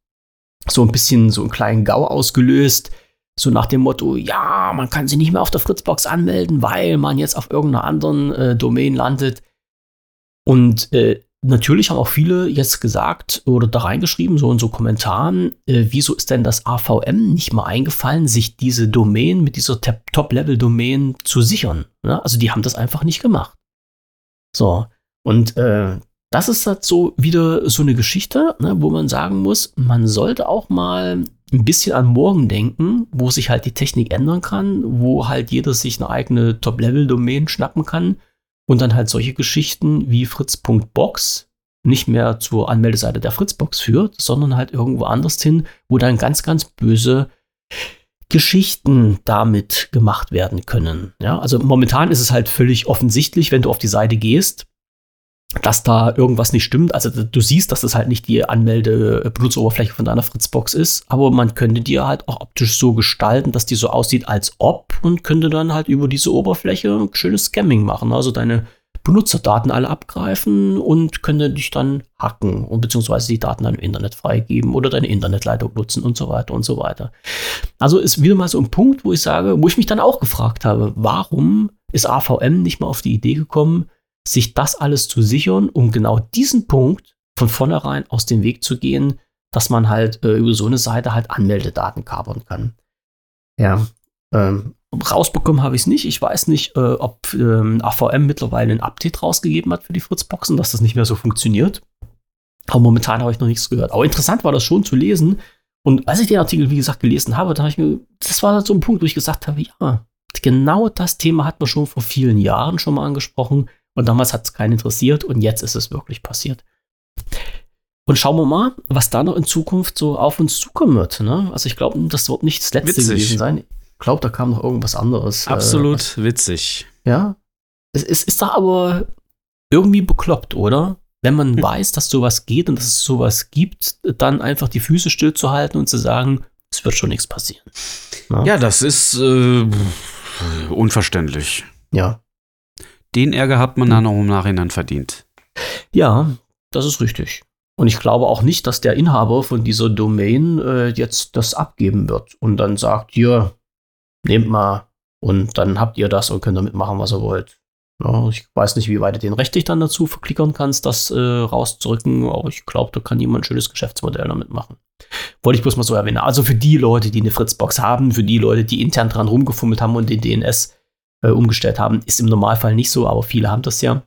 so ein bisschen so einen kleinen GAU ausgelöst. So nach dem Motto, ja, man kann sich nicht mehr auf der Fritzbox anmelden, weil man jetzt auf irgendeiner anderen äh, Domain landet. Und äh, natürlich haben auch viele jetzt gesagt oder da reingeschrieben, so in so Kommentaren, äh, wieso ist denn das AVM nicht mal eingefallen, sich diese Domain mit dieser Top-Level-Domain zu sichern? Ne? Also die haben das einfach nicht gemacht. So, und äh, das ist halt so wieder so eine Geschichte, ne, wo man sagen muss, man sollte auch mal ein bisschen an morgen denken, wo sich halt die Technik ändern kann, wo halt jeder sich eine eigene Top-Level-Domain schnappen kann und dann halt solche Geschichten wie fritz.box nicht mehr zur Anmeldeseite der Fritzbox führt, sondern halt irgendwo anders hin, wo dann ganz, ganz böse Geschichten damit gemacht werden können. Ja, also momentan ist es halt völlig offensichtlich, wenn du auf die Seite gehst, dass da irgendwas nicht stimmt. Also du siehst, dass das halt nicht die Anmelde-Benutzeroberfläche von deiner Fritzbox ist, aber man könnte die halt auch optisch so gestalten, dass die so aussieht, als ob und könnte dann halt über diese Oberfläche ein schönes Scamming machen. Also deine Benutzerdaten alle abgreifen und könnte dich dann hacken und beziehungsweise die Daten dann im Internet freigeben oder deine Internetleitung nutzen und so weiter und so weiter. Also ist wieder mal so ein Punkt, wo ich sage, wo ich mich dann auch gefragt habe, warum ist AVM nicht mal auf die Idee gekommen, sich das alles zu sichern, um genau diesen Punkt von vornherein aus dem Weg zu gehen, dass man halt äh, über so eine Seite halt Anmeldedaten kapern kann. Ja, ähm, rausbekommen habe ich es nicht. Ich weiß nicht, äh, ob ähm, AVM mittlerweile ein Update rausgegeben hat für die Fritzboxen, dass das nicht mehr so funktioniert. Aber momentan habe ich noch nichts gehört. Aber interessant war das schon zu lesen. Und als ich den Artikel, wie gesagt, gelesen habe, da habe ich mir, das war so ein Punkt, wo ich gesagt habe, ja, genau das Thema hat man schon vor vielen Jahren schon mal angesprochen und damals hat es keinen interessiert und jetzt ist es wirklich passiert. Und schauen wir mal, was da noch in Zukunft so auf uns zukommen wird. Ne? Also ich glaube, das wird nicht das letzte Witzig. gewesen sein. Ich glaube, da kam noch irgendwas anderes. äh, Absolut witzig. ja. Es, es ist da aber irgendwie bekloppt, oder? Wenn man weiß, dass sowas geht und dass es sowas gibt, dann einfach die Füße stillzuhalten und zu sagen, es wird schon nichts passieren. Na? Ja, das ist äh, unverständlich. Ja. Den Ärger hat man dann auch im Nachhinein verdient. Ja, das ist richtig. Und ich glaube auch nicht, dass der Inhaber von dieser Domain äh, jetzt das abgeben wird und dann sagt, hier, nehmt mal und dann habt ihr das und könnt damit machen, was ihr wollt. Ja, ich weiß nicht, wie weit du den rechtlich dann dazu verklickern kannst, das äh, rauszurücken, aber ich glaube, da kann jemand ein schönes Geschäftsmodell damit machen. Wollte ich bloß mal so erwähnen. Also für die Leute, die eine Fritzbox haben, für die Leute, die intern dran rumgefummelt haben und den DNS äh, umgestellt haben, ist im Normalfall nicht so, aber viele haben das ja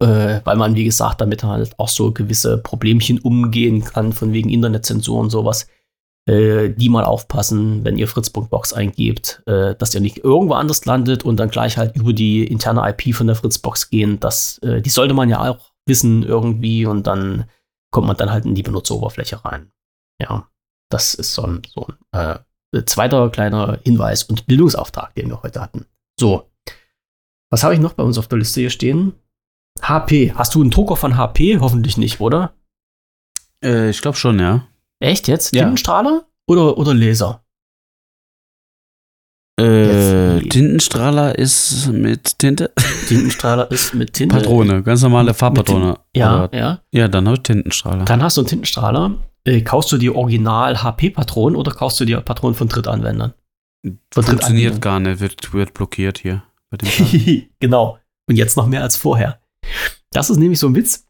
äh, weil man, wie gesagt, damit halt auch so gewisse Problemchen umgehen kann, von wegen Internetzensur und sowas. Äh, die mal aufpassen, wenn ihr Fritzbox eingebt, äh, dass ihr nicht irgendwo anders landet und dann gleich halt über die interne IP von der Fritzbox gehen. Das, äh, die sollte man ja auch wissen irgendwie und dann kommt man dann halt in die Benutzeroberfläche rein. Ja, das ist so ein, so ein äh, zweiter kleiner Hinweis und Bildungsauftrag, den wir heute hatten. So, was habe ich noch bei uns auf der Liste hier stehen? HP. Hast du einen Drucker von HP? Hoffentlich nicht, oder? Äh, ich glaube schon, ja. Echt jetzt? Ja. Tintenstrahler oder, oder Laser? Äh, Tintenstrahler ist mit Tinte. Tintenstrahler ist mit Tinte. Patrone, ganz normale Farbpatrone. Ja, Oder- ja. ja, dann habe ich Tintenstrahler. Dann hast du einen Tintenstrahler. Äh, kaufst du dir original HP-Patronen oder kaufst du dir Patronen von Drittanwendern? Von Funktioniert gar nicht, wird, wird blockiert hier. Genau. Und jetzt noch mehr als vorher. Das ist nämlich so ein Witz.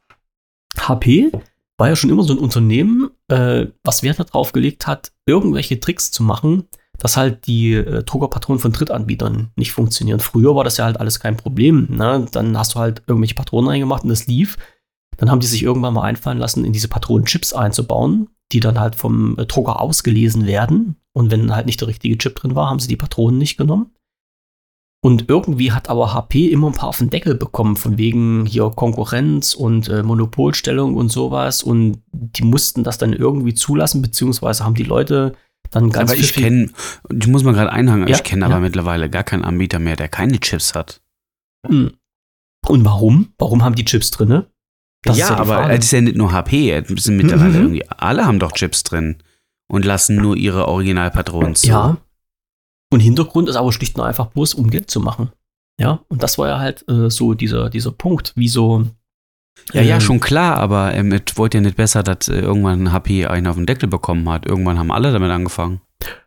HP war ja schon immer so ein Unternehmen, äh, was Wert darauf gelegt hat, irgendwelche Tricks zu machen, dass halt die äh, Druckerpatronen von Drittanbietern nicht funktionieren. Früher war das ja halt alles kein Problem. Ne? Dann hast du halt irgendwelche Patronen reingemacht und das lief. Dann haben die sich irgendwann mal einfallen lassen, in diese Patronenchips einzubauen, die dann halt vom äh, Drucker ausgelesen werden. Und wenn halt nicht der richtige Chip drin war, haben sie die Patronen nicht genommen. Und irgendwie hat aber HP immer ein paar auf den Deckel bekommen, von wegen hier Konkurrenz und äh, Monopolstellung und sowas. Und die mussten das dann irgendwie zulassen, beziehungsweise haben die Leute dann ganz aber ich kenne, ich muss mal gerade einhaken, Ja, ich kenne ja. aber mittlerweile gar keinen Anbieter mehr, der keine Chips hat. Hm. Und warum? Warum haben die Chips drinne? Das ja, ist aber es ist ja nicht nur HP, es sind mittlerweile Mhm. irgendwie, alle haben doch Chips drin und lassen nur ihre Originalpatronen zu. Ja. Und Hintergrund ist aber schlicht und einfach bloß, um Geld zu machen. Ja, und das war ja halt äh, so dieser, dieser Punkt, wie so. Ja, ja, ähm, schon klar, aber ähm, es wollte ja nicht besser, dass äh, irgendwann HP einen auf den Deckel bekommen hat. Irgendwann haben alle damit angefangen.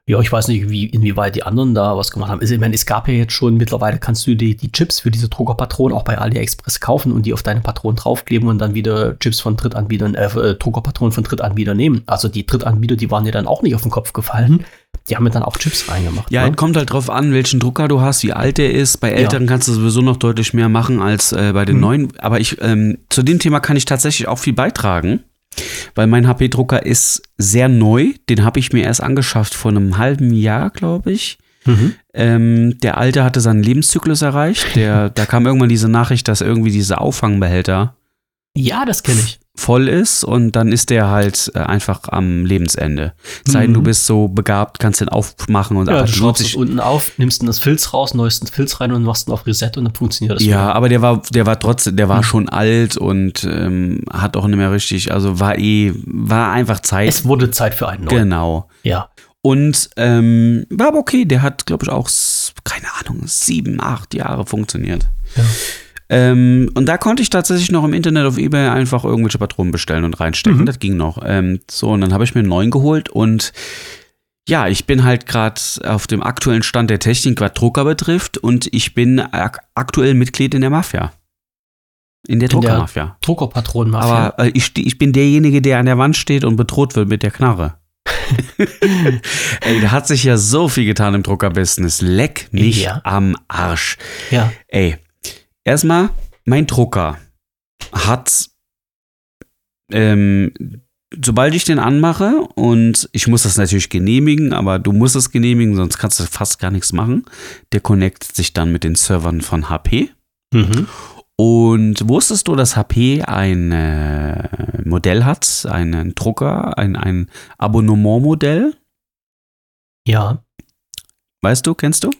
Ja, ich weiß nicht, wie, inwieweit die anderen da was gemacht haben. Also, ich meine, es gab ja jetzt schon, mittlerweile kannst du die, die Chips für diese Druckerpatronen auch bei AliExpress kaufen und die auf deine Patronen draufkleben und dann wieder Chips von Drittanbietern, äh, äh, Druckerpatronen von Drittanbietern nehmen. Also die Drittanbieter, die waren ja dann auch nicht auf den Kopf gefallen. Die haben ja dann auch Chips reingemacht. Ja, ne? es kommt halt drauf an, welchen Drucker du hast, wie alt der ist. Bei älteren kannst du sowieso noch deutlich mehr machen als äh, bei den Hm. neuen. Aber ich, ähm, zu dem Thema kann ich tatsächlich auch viel beitragen, weil mein HP-Drucker ist sehr neu. Den habe ich mir erst angeschafft vor einem halben Jahr, glaube ich. Mhm. Ähm, der alte hatte seinen Lebenszyklus erreicht. Der, da kam irgendwann diese Nachricht, dass irgendwie diese Auffangbehälter Ja, das kenne ich. Voll ist und dann ist der halt äh, einfach am Lebensende. Sei Mhm. du bist so begabt, kannst den aufmachen und Ja, aber du schraubst es unten auf, nimmst dann das Filz raus, neuest einen Filz rein und machst ihn auf Reset und dann funktioniert das. Ja, aber der war, der war trotzdem, der war Hm. schon alt und ähm, hat auch nicht mehr richtig, also war eh, war einfach Zeit. Es wurde Zeit für einen neuen. genau. Ja. Und ähm, war aber okay, der hat, glaube ich, auch, keine Ahnung, sieben, acht Jahre funktioniert. Ja. Ähm, und da konnte ich tatsächlich noch im Internet auf Ebay einfach irgendwelche Patronen bestellen und reinstecken. Mhm. Das ging noch. Ähm, so, und dann habe ich mir einen neuen geholt und ja, ich bin halt gerade auf dem aktuellen Stand der Technik, was Drucker betrifft, und ich bin ak aktuell Mitglied in der Mafia. In der Druckermafia. Druckerpatronenmafia. Aber äh, ich, ich bin derjenige, der an der Wand steht und bedroht wird mit der Knarre. Ey, da hat sich ja so viel getan im Druckerbusiness. Leck mich Ja. am Arsch. ja. Ey, erstmal, mein Drucker hat ähm, sobald ich den anmache und ich muss das natürlich genehmigen, aber du musst es genehmigen, sonst kannst du fast gar nichts machen. Der connectet sich dann mit den Servern von HP. Mhm. Und wusstest du, dass HP ein äh, Modell hat, einen Drucker, ein, ein Abonnementmodell? Ja, Weißt du, kennst du?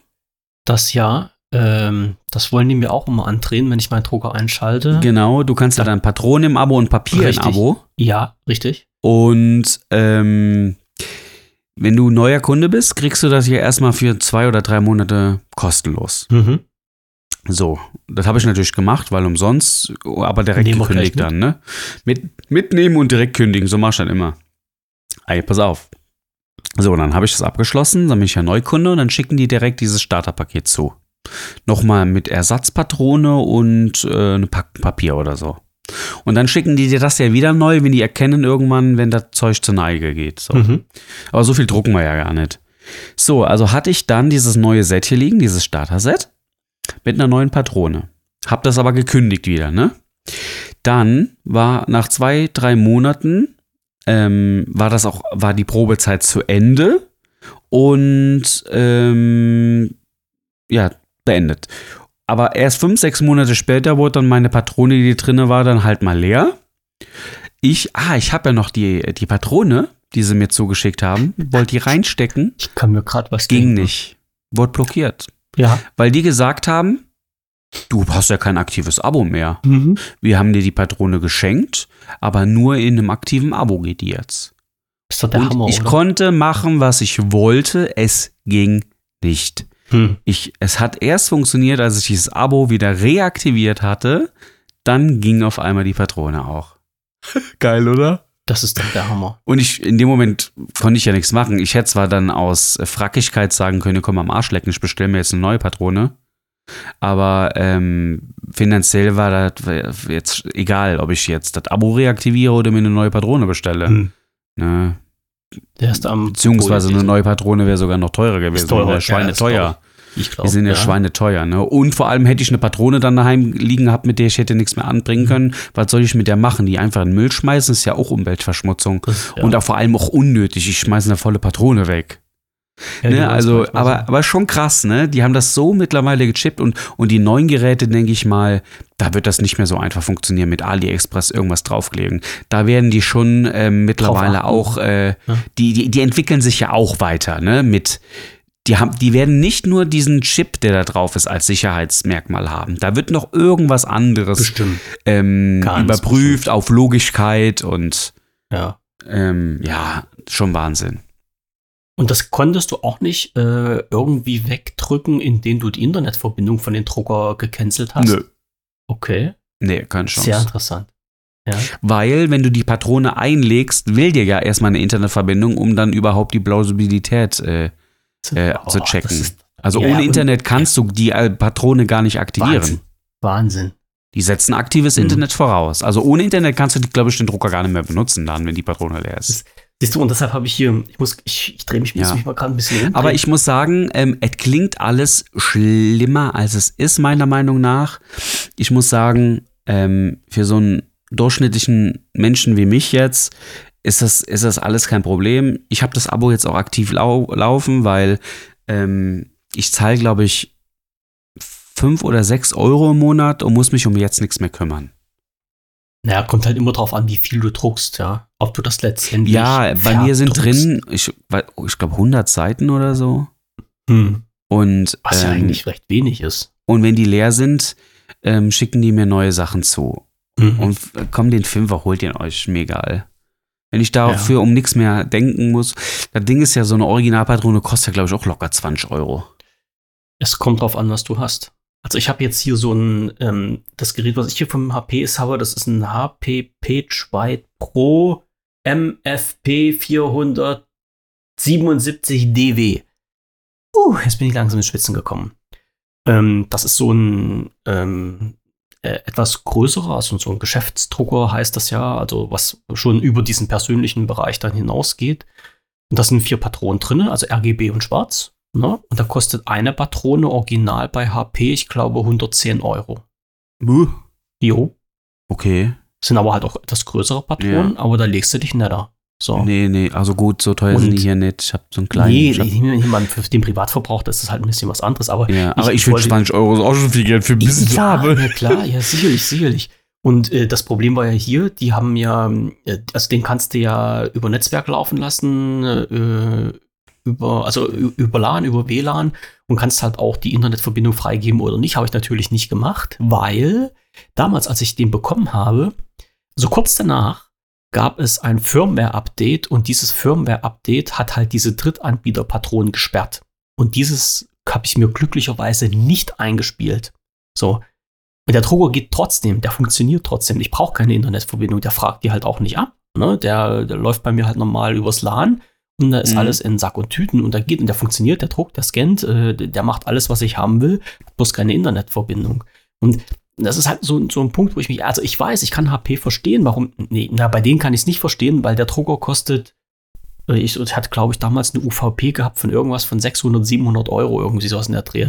das ja. Ähm, das wollen die mir auch immer andrehen, wenn ich meinen Drucker einschalte. Genau, du kannst ja dann Patronen im Abo und Papier Richtig. im Abo. ja, richtig. Und ähm, wenn du neuer Kunde bist, kriegst du das hier erstmal für zwei oder drei Monate kostenlos. Mhm. So, das habe ich natürlich gemacht, weil umsonst, aber direkt Nehmen gekündigt dann, ne? Mit, mitnehmen und direkt kündigen, so mach ich dann immer. Ey, pass auf. So, dann habe ich das abgeschlossen, dann bin ich ja Neukunde und dann schicken die direkt dieses Starterpaket zu. Nochmal mit Ersatzpatrone und äh, eine Packung Papier oder so. Und dann schicken die dir das ja wieder neu, wenn die erkennen irgendwann, wenn das Zeug zur Neige geht. So. Mhm. Aber so viel drucken wir ja gar nicht. So, also hatte ich dann dieses neue Set hier liegen, dieses Starter-Set, mit einer neuen Patrone. Hab das aber gekündigt wieder, ne? Dann war nach zwei, drei Monaten, ähm, war das auch, war die Probezeit zu Ende und ähm, ja, beendet. Aber erst fünf, sechs Monate später wurde dann meine Patrone, die drinne war, dann halt mal leer. Ich, ah, ich habe ja noch die, die Patrone, die sie mir zugeschickt haben, wollte die reinstecken, Ich kann mir gerade was ging denken. nicht. Wurde blockiert. Ja. Weil die gesagt haben, du hast ja kein aktives Abo mehr. Mhm. Wir haben dir die Patrone geschenkt, aber nur in einem aktiven Abo geht die jetzt. Ist doch der Und Hammer, ich oder? konnte machen, was ich wollte, es ging nicht. Hm. Ich, es hat erst funktioniert, als ich dieses Abo wieder reaktiviert hatte, dann ging auf einmal die Patrone auch. Geil, oder? Das ist doch der Hammer. Und ich, in dem Moment konnte ich ja nichts machen. Ich hätte zwar dann aus Frackigkeit sagen können, komm am Arsch lecken, ich bestelle mir jetzt eine neue Patrone. Aber ähm, finanziell war das jetzt egal, ob ich jetzt das Abo reaktiviere oder mir eine neue Patrone bestelle. Hm. Ne? Der ist am Beziehungsweise eine neue Patrone wäre sogar noch teurer gewesen. Ist teurer, Wäre ja, schweineteuer. ist Ich glaube. Die sind ja, schweineteuer, ne? Und vor allem hätte ich eine Patrone dann daheim liegen gehabt, mit der ich hätte nichts mehr anbringen können. Was soll ich mit der machen? Die einfach in den Müll schmeißen, ist ja auch Umweltverschmutzung. Ja. Und auch vor allem auch unnötig. Ich schmeiße eine volle Patrone weg. Ja, ne? Also, aber, aber schon krass, ne? Die haben das so mittlerweile gechippt und, und die neuen Geräte, denke ich mal, da wird das nicht mehr so einfach funktionieren mit AliExpress irgendwas drauflegen. Da werden die schon ähm, mittlerweile auch, äh, Ja. die, die, die entwickeln sich ja auch weiter, ne? Mit die, haben, die werden nicht nur diesen Chip, der da drauf ist, als Sicherheitsmerkmal haben. Da wird noch irgendwas anderes Bestimmt. ähm, überprüft auf Logigkeit und Ja. ähm, ja, schon Wahnsinn. Und das konntest du auch nicht äh, irgendwie wegdrücken, indem du die Internetverbindung von den Drucker gecancelt hast? Nö. Okay. Nee, keine Chance. Sehr interessant. Ja. Weil, wenn du die Patrone einlegst, will dir ja erstmal eine Internetverbindung, um dann überhaupt die Plausibilität äh, äh, Oh, zu das checken. ist Also Ja, ohne Internet kannst du die äh, Patrone gar nicht aktivieren. Wahnsinn. Wahnsinn. Die setzen aktives Mhm. Internet voraus. Also ohne Internet kannst du, glaube ich, den Drucker gar nicht mehr benutzen, dann, wenn die Patrone leer ist. Siehst du, und deshalb habe ich hier, ich muss, ich, ich drehe mich, Ja. mich mal gerade ein bisschen umdrehen. Aber ich muss sagen, ähm, es klingt alles schlimmer, als es ist, meiner Meinung nach. Ich muss sagen, ähm, für so einen durchschnittlichen Menschen wie mich jetzt ist das, ist das alles kein Problem. Ich habe das Abo jetzt auch aktiv lau laufen, weil ähm, ich zahle, glaube ich, fünf oder sechs Euro im Monat und muss mich um jetzt nichts mehr kümmern. Naja, kommt halt immer drauf an, wie viel du druckst, ja. Ob du das letztendlich. Ja, bei mir sind drin, ich, ich glaube, 100 Seiten oder so. Hm. Und, Was ja ähm, eigentlich recht wenig ist. Und wenn die leer sind, ähm, schicken die mir neue Sachen zu. Mhm. Und komm, den Fünfer holt ihr euch, mir egal. Wenn ich Ja. dafür um nichts mehr denken muss, das Ding ist ja, so eine Originalpatrone kostet ja, glaube ich, auch locker 20 Euro. Es kommt drauf an, was du hast. Also ich habe jetzt hier so ein, ähm, das Gerät, was ich hier vom HP ist, habe, das ist ein HP PageWide Pro MFP 477 DW. Uh, jetzt bin ich langsam ins Schwitzen gekommen. Ähm, das ist so ein ähm, äh, etwas größerer, also so ein Geschäftsdrucker heißt das ja, also was schon über diesen persönlichen Bereich dann hinausgeht. Und da sind vier Patronen drin, also RGB und Schwarz. Ne? Und da kostet eine Patrone original bei HP, ich glaube, 110 Euro. Buh. Jo. Okay. Sind aber halt auch etwas größere Patronen, aber da legst du dich netter. So. Nee, nee, also gut, so teuer sind Und- die hier nicht. Ich habe so einen kleinen. nee, ich hab, ich ich meine, für den Privatverbrauch, das ist halt ein bisschen was anderes, aber ja, aber ich, finde wollte- 20 Euro ist auch schon viel Geld für ein bisschen ja, Farbe. Ja, klar, ja, sicherlich, sicherlich. Und äh, das Problem war ja hier, die haben ja, äh, also den kannst du ja über Netzwerk laufen lassen, äh, über, also über LAN, über WLAN und kannst halt auch die Internetverbindung freigeben oder nicht. Habe ich natürlich nicht gemacht, weil damals, als ich den bekommen habe, so kurz danach gab es ein Firmware-Update und dieses Firmware-Update hat halt diese Drittanbieter-Patronen gesperrt. Und dieses habe ich mir glücklicherweise nicht eingespielt. So. Und der Drucker geht trotzdem, der funktioniert trotzdem. Ich brauche keine Internetverbindung, der fragt die halt auch nicht ab. Ne? Der, der läuft bei mir halt normal übers LAN und da ist Mhm. alles in Sack und Tüten und da geht und der funktioniert, der druckt, der scannt, äh, der macht alles, was ich haben will, bloß keine Internetverbindung. Und das ist halt so, so ein Punkt, wo ich mich, also ich weiß, ich kann HP verstehen, warum, nee, na, bei denen kann ich es nicht verstehen, weil der Drucker kostet, äh, ich, ich hatte, glaube ich, damals eine UVP gehabt von irgendwas von 600, 700 Euro, irgendwie sowas in der Dreh.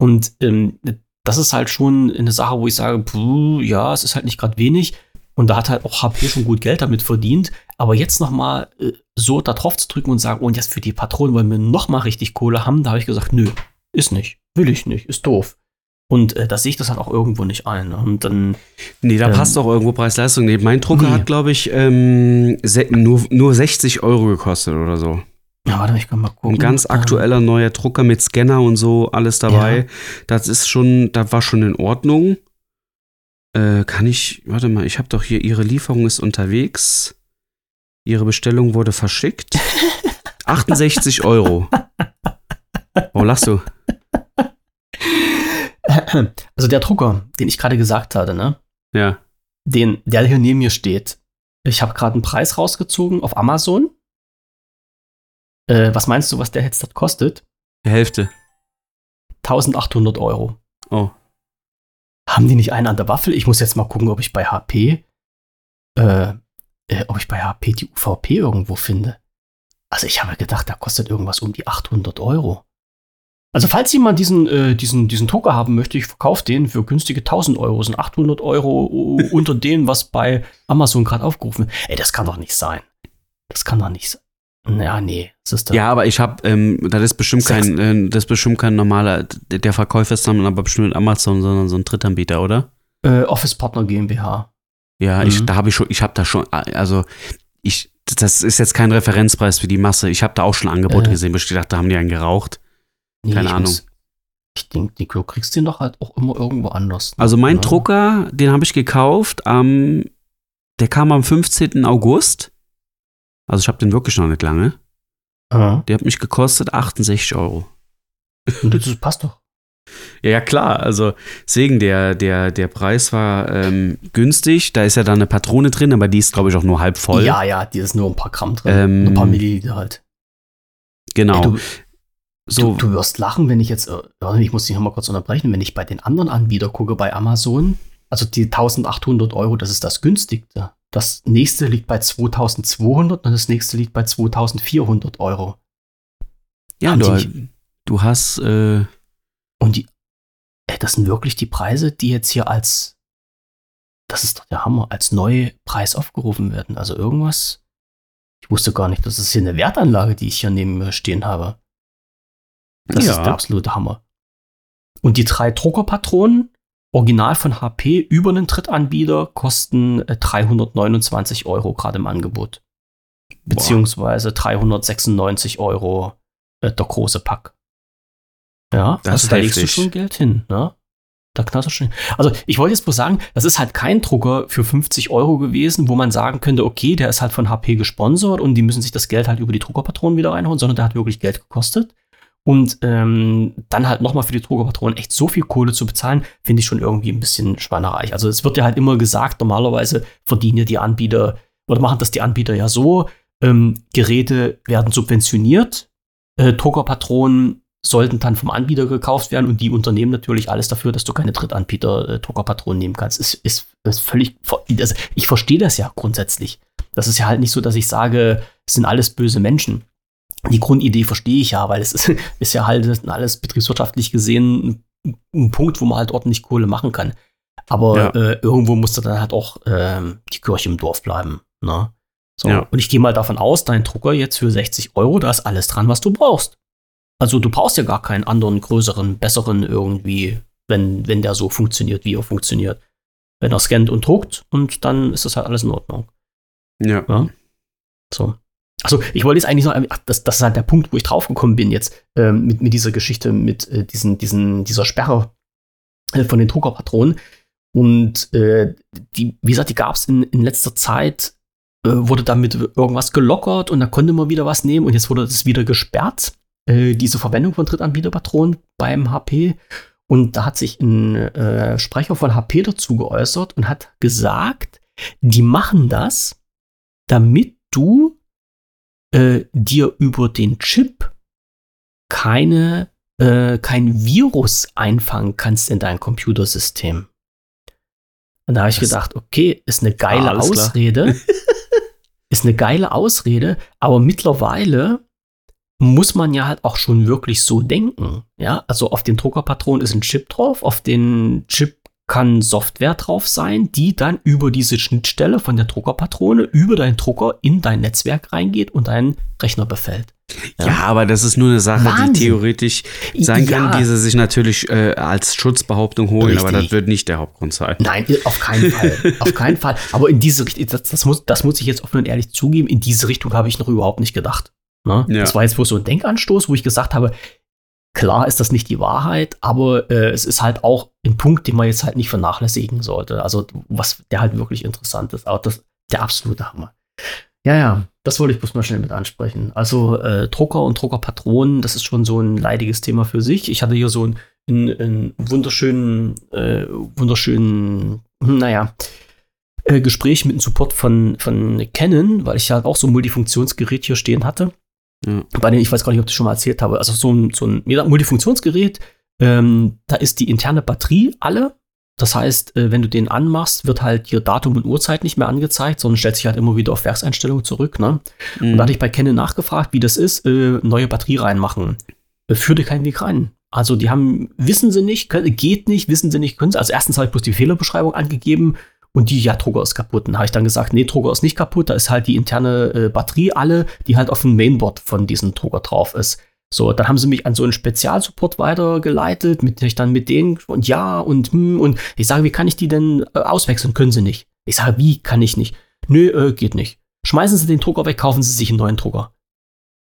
Und ähm, das ist halt schon eine Sache, wo ich sage, puh, ja, es ist halt nicht gerade wenig. Und da hat halt auch HP schon gut Geld damit verdient. Aber jetzt noch mal äh, so da drauf zu drücken und sagen, und jetzt für die Patronen wollen wir noch mal richtig Kohle haben, da habe ich gesagt, nö, ist nicht, will ich nicht, ist doof. Und äh, da sehe ich das halt auch irgendwo nicht ein. ne? Und dann, Nee, da Ähm, passt doch irgendwo Preis-Leistung. Nee, mein Drucker Nee. hat, glaube ich, ähm, nur, nur 60 Euro gekostet oder so. ja, warte, ich kann mal gucken. Ein ganz Ähm, aktueller neuer Drucker mit Scanner und so, alles dabei. Ja. Das ist schon, das war schon in Ordnung. Äh, kann ich, warte mal, ich habe doch hier, Ihre Lieferung ist unterwegs. Ihre Bestellung wurde verschickt. 68 Euro. Warum lachst du? Also der Drucker, den ich gerade gesagt hatte, ne? Ja. Den, der hier neben mir steht. Ich habe gerade einen Preis rausgezogen auf Amazon. Äh, was meinst du, was der jetzt kostet? Die Hälfte. 1800 Euro. Oh. Haben die nicht einen an der Waffel? Ich muss jetzt mal gucken, ob ich bei HP, äh, äh, ob ich bei HP die UVP irgendwo finde. Also ich habe gedacht, da kostet irgendwas um die 800 Euro. Also falls jemand diesen, äh, diesen, diesen Drucker haben möchte, ich verkaufe den für günstige 1000 Euro. Sind 800 Euro unter dem, was bei Amazon gerade aufgerufen wird. Ey, das kann doch nicht sein. Das kann doch nicht sein. Ja, nee. Das ist. Ja, aber ich habe, ähm, das ist bestimmt kein, äh, das ist bestimmt kein normaler, der Verkäufer ist dann aber bestimmt Amazon, sondern so ein Drittanbieter, oder? Äh, Office Partner GmbH. Ja, ich, Mhm. da habe ich schon, ich habe da schon, also ich, das ist jetzt kein Referenzpreis für die Masse. Ich habe da auch schon Angebote Äh. gesehen, wo ich gedacht, da haben die einen geraucht. Nee, Keine ich Ahnung. Muss, ich denke, du kriegst den doch halt auch immer irgendwo anders. Also mein Ja. Drucker, den habe ich gekauft am, der kam am 15. August. Also ich habe den wirklich noch nicht lange. Ja, Der hat mich gekostet 68 Euro. und das passt doch. Ja, klar. Also deswegen, der, der, der Preis war ähm, günstig. Da ist ja dann eine Patrone drin, aber die ist, glaube ich, auch nur halb voll. Ja, ja, die ist nur ein paar Gramm drin. Ähm, ein paar Milliliter halt. Genau. Ey, du, so, du, du wirst lachen, wenn ich jetzt, äh, warte, ich muss dich noch mal kurz unterbrechen, wenn ich bei den anderen Anbietern gucke, bei Amazon, also die 1800 Euro, das ist das günstigste. Das nächste liegt bei 2200 und das nächste liegt bei 2400 Euro. ja, haben du, die du hast, äh, Und die, ey, das sind wirklich die Preise, die jetzt hier als, das ist doch der Hammer, als Neupreis aufgerufen werden. Also irgendwas, ich wusste gar nicht, das ist hier eine Wertanlage, die ich hier neben mir stehen habe. Das Ja. ist der absolute Hammer. Und die drei Druckerpatronen, original von HP, über einen Drittanbieter, kosten äh, 329 Euro gerade im Angebot. Beziehungsweise 396 Euro äh, der große Pack. Ja, Das also ist da legst du heftig. schon Geld hin, ne? Da knallst du schon. Also ich wollte jetzt bloß sagen, das ist halt kein Drucker für 50 Euro gewesen, wo man sagen könnte, okay, der ist halt von HP gesponsert und die müssen sich das Geld halt über die Druckerpatronen wieder reinholen, sondern der hat wirklich Geld gekostet. Und ähm, dann halt nochmal für die Druckerpatronen echt so viel Kohle zu bezahlen, finde ich schon irgendwie ein bisschen schweinereich. Also es wird ja halt immer gesagt, normalerweise verdienen ja die Anbieter oder machen das die Anbieter ja so, ähm, Geräte werden subventioniert, äh, Druckerpatronen sollten dann vom Anbieter gekauft werden und die unternehmen natürlich alles dafür, dass du keine Drittanbieter äh, Druckerpatronen nehmen kannst. Ist, ist, ist völlig, also ich verstehe das ja grundsätzlich. Das ist ja halt nicht so, dass ich sage, es sind alles böse Menschen. Die Grundidee verstehe ich ja, weil es ist, ist ja halt alles betriebswirtschaftlich gesehen ein, ein Punkt, wo man halt ordentlich Kohle machen kann. Aber Ja. äh, irgendwo musste dann halt auch ähm, die Kirche im Dorf bleiben. Ne? So. Ja. Und ich gehe mal davon aus, dein Drucker jetzt für 60 Euro, da ist alles dran, was du brauchst. Also du brauchst ja gar keinen anderen, größeren, besseren irgendwie, wenn, wenn der so funktioniert, wie er funktioniert. Wenn er scannt und druckt und dann ist das halt alles in Ordnung. Ja. Ja. So. Achso, ich wollte jetzt eigentlich noch, ach, das, das ist halt der Punkt, wo ich draufgekommen bin jetzt, ähm, mit, mit dieser Geschichte, mit äh, diesen, diesen, dieser Sperre äh, von den Druckerpatronen. Und äh, die, wie gesagt, die gab es in, in letzter Zeit, äh, wurde damit irgendwas gelockert und da konnte man wieder was nehmen und jetzt wurde das wieder gesperrt, äh, diese Verwendung von Drittanbieterpatronen beim HP. Und da hat sich ein äh, Sprecher von HP dazu geäußert und hat gesagt, die machen das, damit du äh, dir über den Chip keine, äh, kein Virus einfangen kannst in dein Computersystem. Und da habe ich Das- gedacht, okay, ist eine geile Ah. Ausrede. ist eine geile Ausrede, aber mittlerweile muss man ja halt auch schon wirklich so denken. Ja, also auf den Druckerpatron ist ein Chip drauf, auf den Chip kann Software drauf sein, die dann über diese Schnittstelle von der Druckerpatrone über deinen Drucker in dein Netzwerk reingeht und deinen Rechner befällt. Ja. aber das ist nur eine Sache, Wahnsinn. die theoretisch sein kann, Ja. die sie sich natürlich äh, als Schutzbehauptung holen, aber Richtig. das wird nicht der Hauptgrund sein. Nein, auf keinen Fall. auf keinen Fall. Aber in diese Richtung, das, das, muss, das muss ich jetzt offen und ehrlich zugeben, in diese Richtung habe ich noch überhaupt nicht gedacht. Ne? Ja. Das war jetzt bloß so ein Denkanstoß, wo ich gesagt habe, klar ist das nicht die Wahrheit, aber äh, es ist halt auch ein Punkt, den man jetzt halt nicht vernachlässigen sollte. Also, was der halt wirklich interessant ist. Aber das der absolute Hammer. Ja, ja, das wollte ich bloß mal schnell mit ansprechen. Also, äh, Drucker und Druckerpatronen, das ist schon so ein leidiges Thema für sich. Ich hatte hier so einen, einen, wunderschönen, äh, wunderschönen, hm, naja, äh, Gespräch mit dem Support von, von Canon, weil ich halt auch so ein Multifunktionsgerät hier stehen hatte. Ja. Bei dem, ich weiß gar nicht, ob ich das schon mal erzählt habe. Also so ein, so ein Multifunktionsgerät, ähm, da ist die interne Batterie alle. Das heißt, äh, wenn du den anmachst, wird halt hier Datum und Uhrzeit nicht mehr angezeigt, sondern stellt sich halt immer wieder auf Werkseinstellungen zurück. Ne? Und da hatte ich bei Canon nachgefragt, wie das ist, äh, neue Batterie reinmachen. Äh, führte keinen Weg rein. Also die haben, wissen sie nicht, können, geht nicht, wissen sie nicht, können sie. Also erstens habe ich bloß die Fehlerbeschreibung angegeben und die, ja, Drucker ist kaputt. Dann habe ich dann gesagt, nee, Drucker ist nicht kaputt, da ist halt die interne äh, Batterie alle, die halt auf dem Mainboard von diesem Drucker drauf ist. So, dann haben sie mich an so einen Spezialsupport weitergeleitet, mit ich dann mit denen und ja und hm, und ich sage, wie kann ich die denn äh, auswechseln? Können sie nicht. Ich sage, wie kann ich nicht? Nö, äh, geht nicht. Schmeißen Sie den Drucker weg, kaufen Sie sich einen neuen Drucker.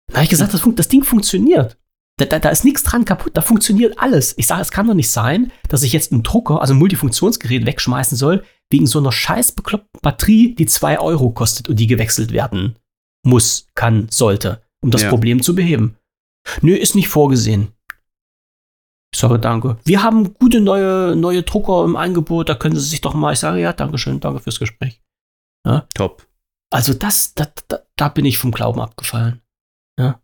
Da habe ich gesagt, das, das Ding funktioniert. Da, da, da ist nichts dran kaputt, da funktioniert alles. Ich sage, es kann doch nicht sein, dass ich jetzt einen Drucker, also ein Multifunktionsgerät wegschmeißen soll, wegen so einer scheiß bekloppten Batterie, die 2 Euro kostet und die gewechselt werden muss, kann, sollte, um das Ja. Problem zu beheben. Nö, ist nicht vorgesehen. Ich sage danke. Wir haben gute neue, neue Drucker im Angebot, da können Sie sich doch mal. Ich sage ja, Dankeschön, danke fürs Gespräch. Top. Also das, da, da, da bin ich vom Glauben abgefallen. Ja.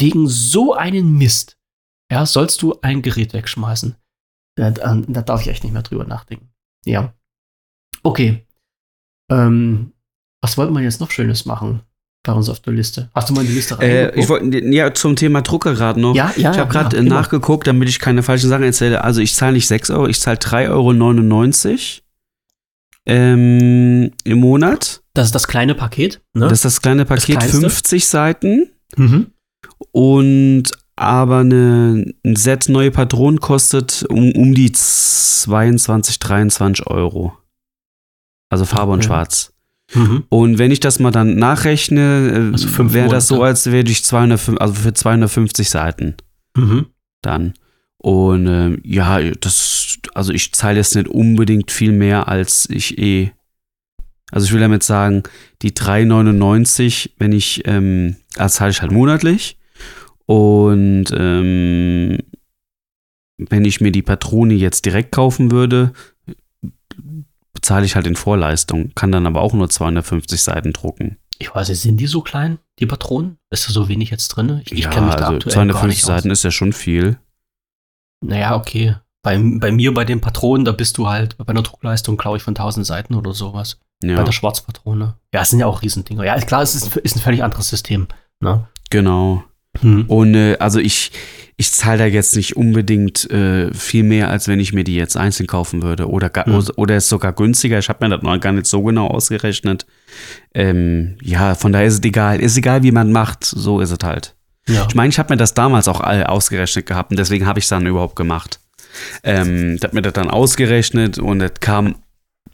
Wegen so einen Mist, ja, sollst du ein Gerät wegschmeißen. Da, da, da darf ich echt nicht mehr drüber nachdenken. Ja. Okay. Ähm, was wollten wir jetzt noch Schönes machen bei uns auf der Liste? Hast du mal die Liste Äh, reingeguckt? ich wollte ja zum Thema Drucker gerade noch. ja, ja, Ich habe gerade ja, äh, immer. nachgeguckt, damit ich keine falschen Sachen erzähle. Also ich zahle nicht 6 Euro, ich zahle 3,99 Euro ähm, im Monat. Das ist das kleine Paket. Ne? Das ist das kleine Paket, kleinste? 50 Seiten. mhm. Und aber eine, ein Set neue Patronen kostet um, um die 22, 23 Euro. Also Farbe und Okay. Schwarz. Mhm. Und wenn ich das mal dann nachrechne, äh, Also wäre das so, als würde ich 205, also für 250 Seiten Mhm. dann. Und ähm, ja, das, also ich zahle jetzt nicht unbedingt viel mehr, als ich eh. Also ich will damit sagen, die 3,99, wenn ich, ähm, das zahle ich halt monatlich. Und ähm, wenn ich mir die Patrone jetzt direkt kaufen würde, bezahle ich halt in Vorleistung, kann dann aber auch nur 250 Seiten drucken. Ich weiß nicht, sind die so klein, die Patronen? Ist da so wenig jetzt drin? Ich, ich ja, kenn mich da also aktuell gar 250 nicht aus. Seiten ist ja schon viel. Naja, okay. Bei, bei mir, bei den Patronen, da bist du halt bei einer Druckleistung, glaube ich, von 1000 Seiten oder sowas. Bei Ja, der Schwarzpatrone. Ja, es sind ja auch Riesendinger. Ja, ist klar, es ist, ist ein völlig anderes System. Ne? genau. Hm. Und äh, also ich, ich zahle da jetzt nicht unbedingt äh, viel mehr, als wenn ich mir die jetzt einzeln kaufen würde. Oder, ga, Hm. oder ist sogar günstiger. Ich habe mir das noch gar nicht so genau ausgerechnet. Ähm, ja, von daher ist es egal. Ist egal, wie man macht. So ist es halt. Ja. Ich meine, ich habe mir das damals auch all ausgerechnet gehabt und deswegen habe ich es dann überhaupt gemacht. Ähm, ich habe mir das dann ausgerechnet und es kam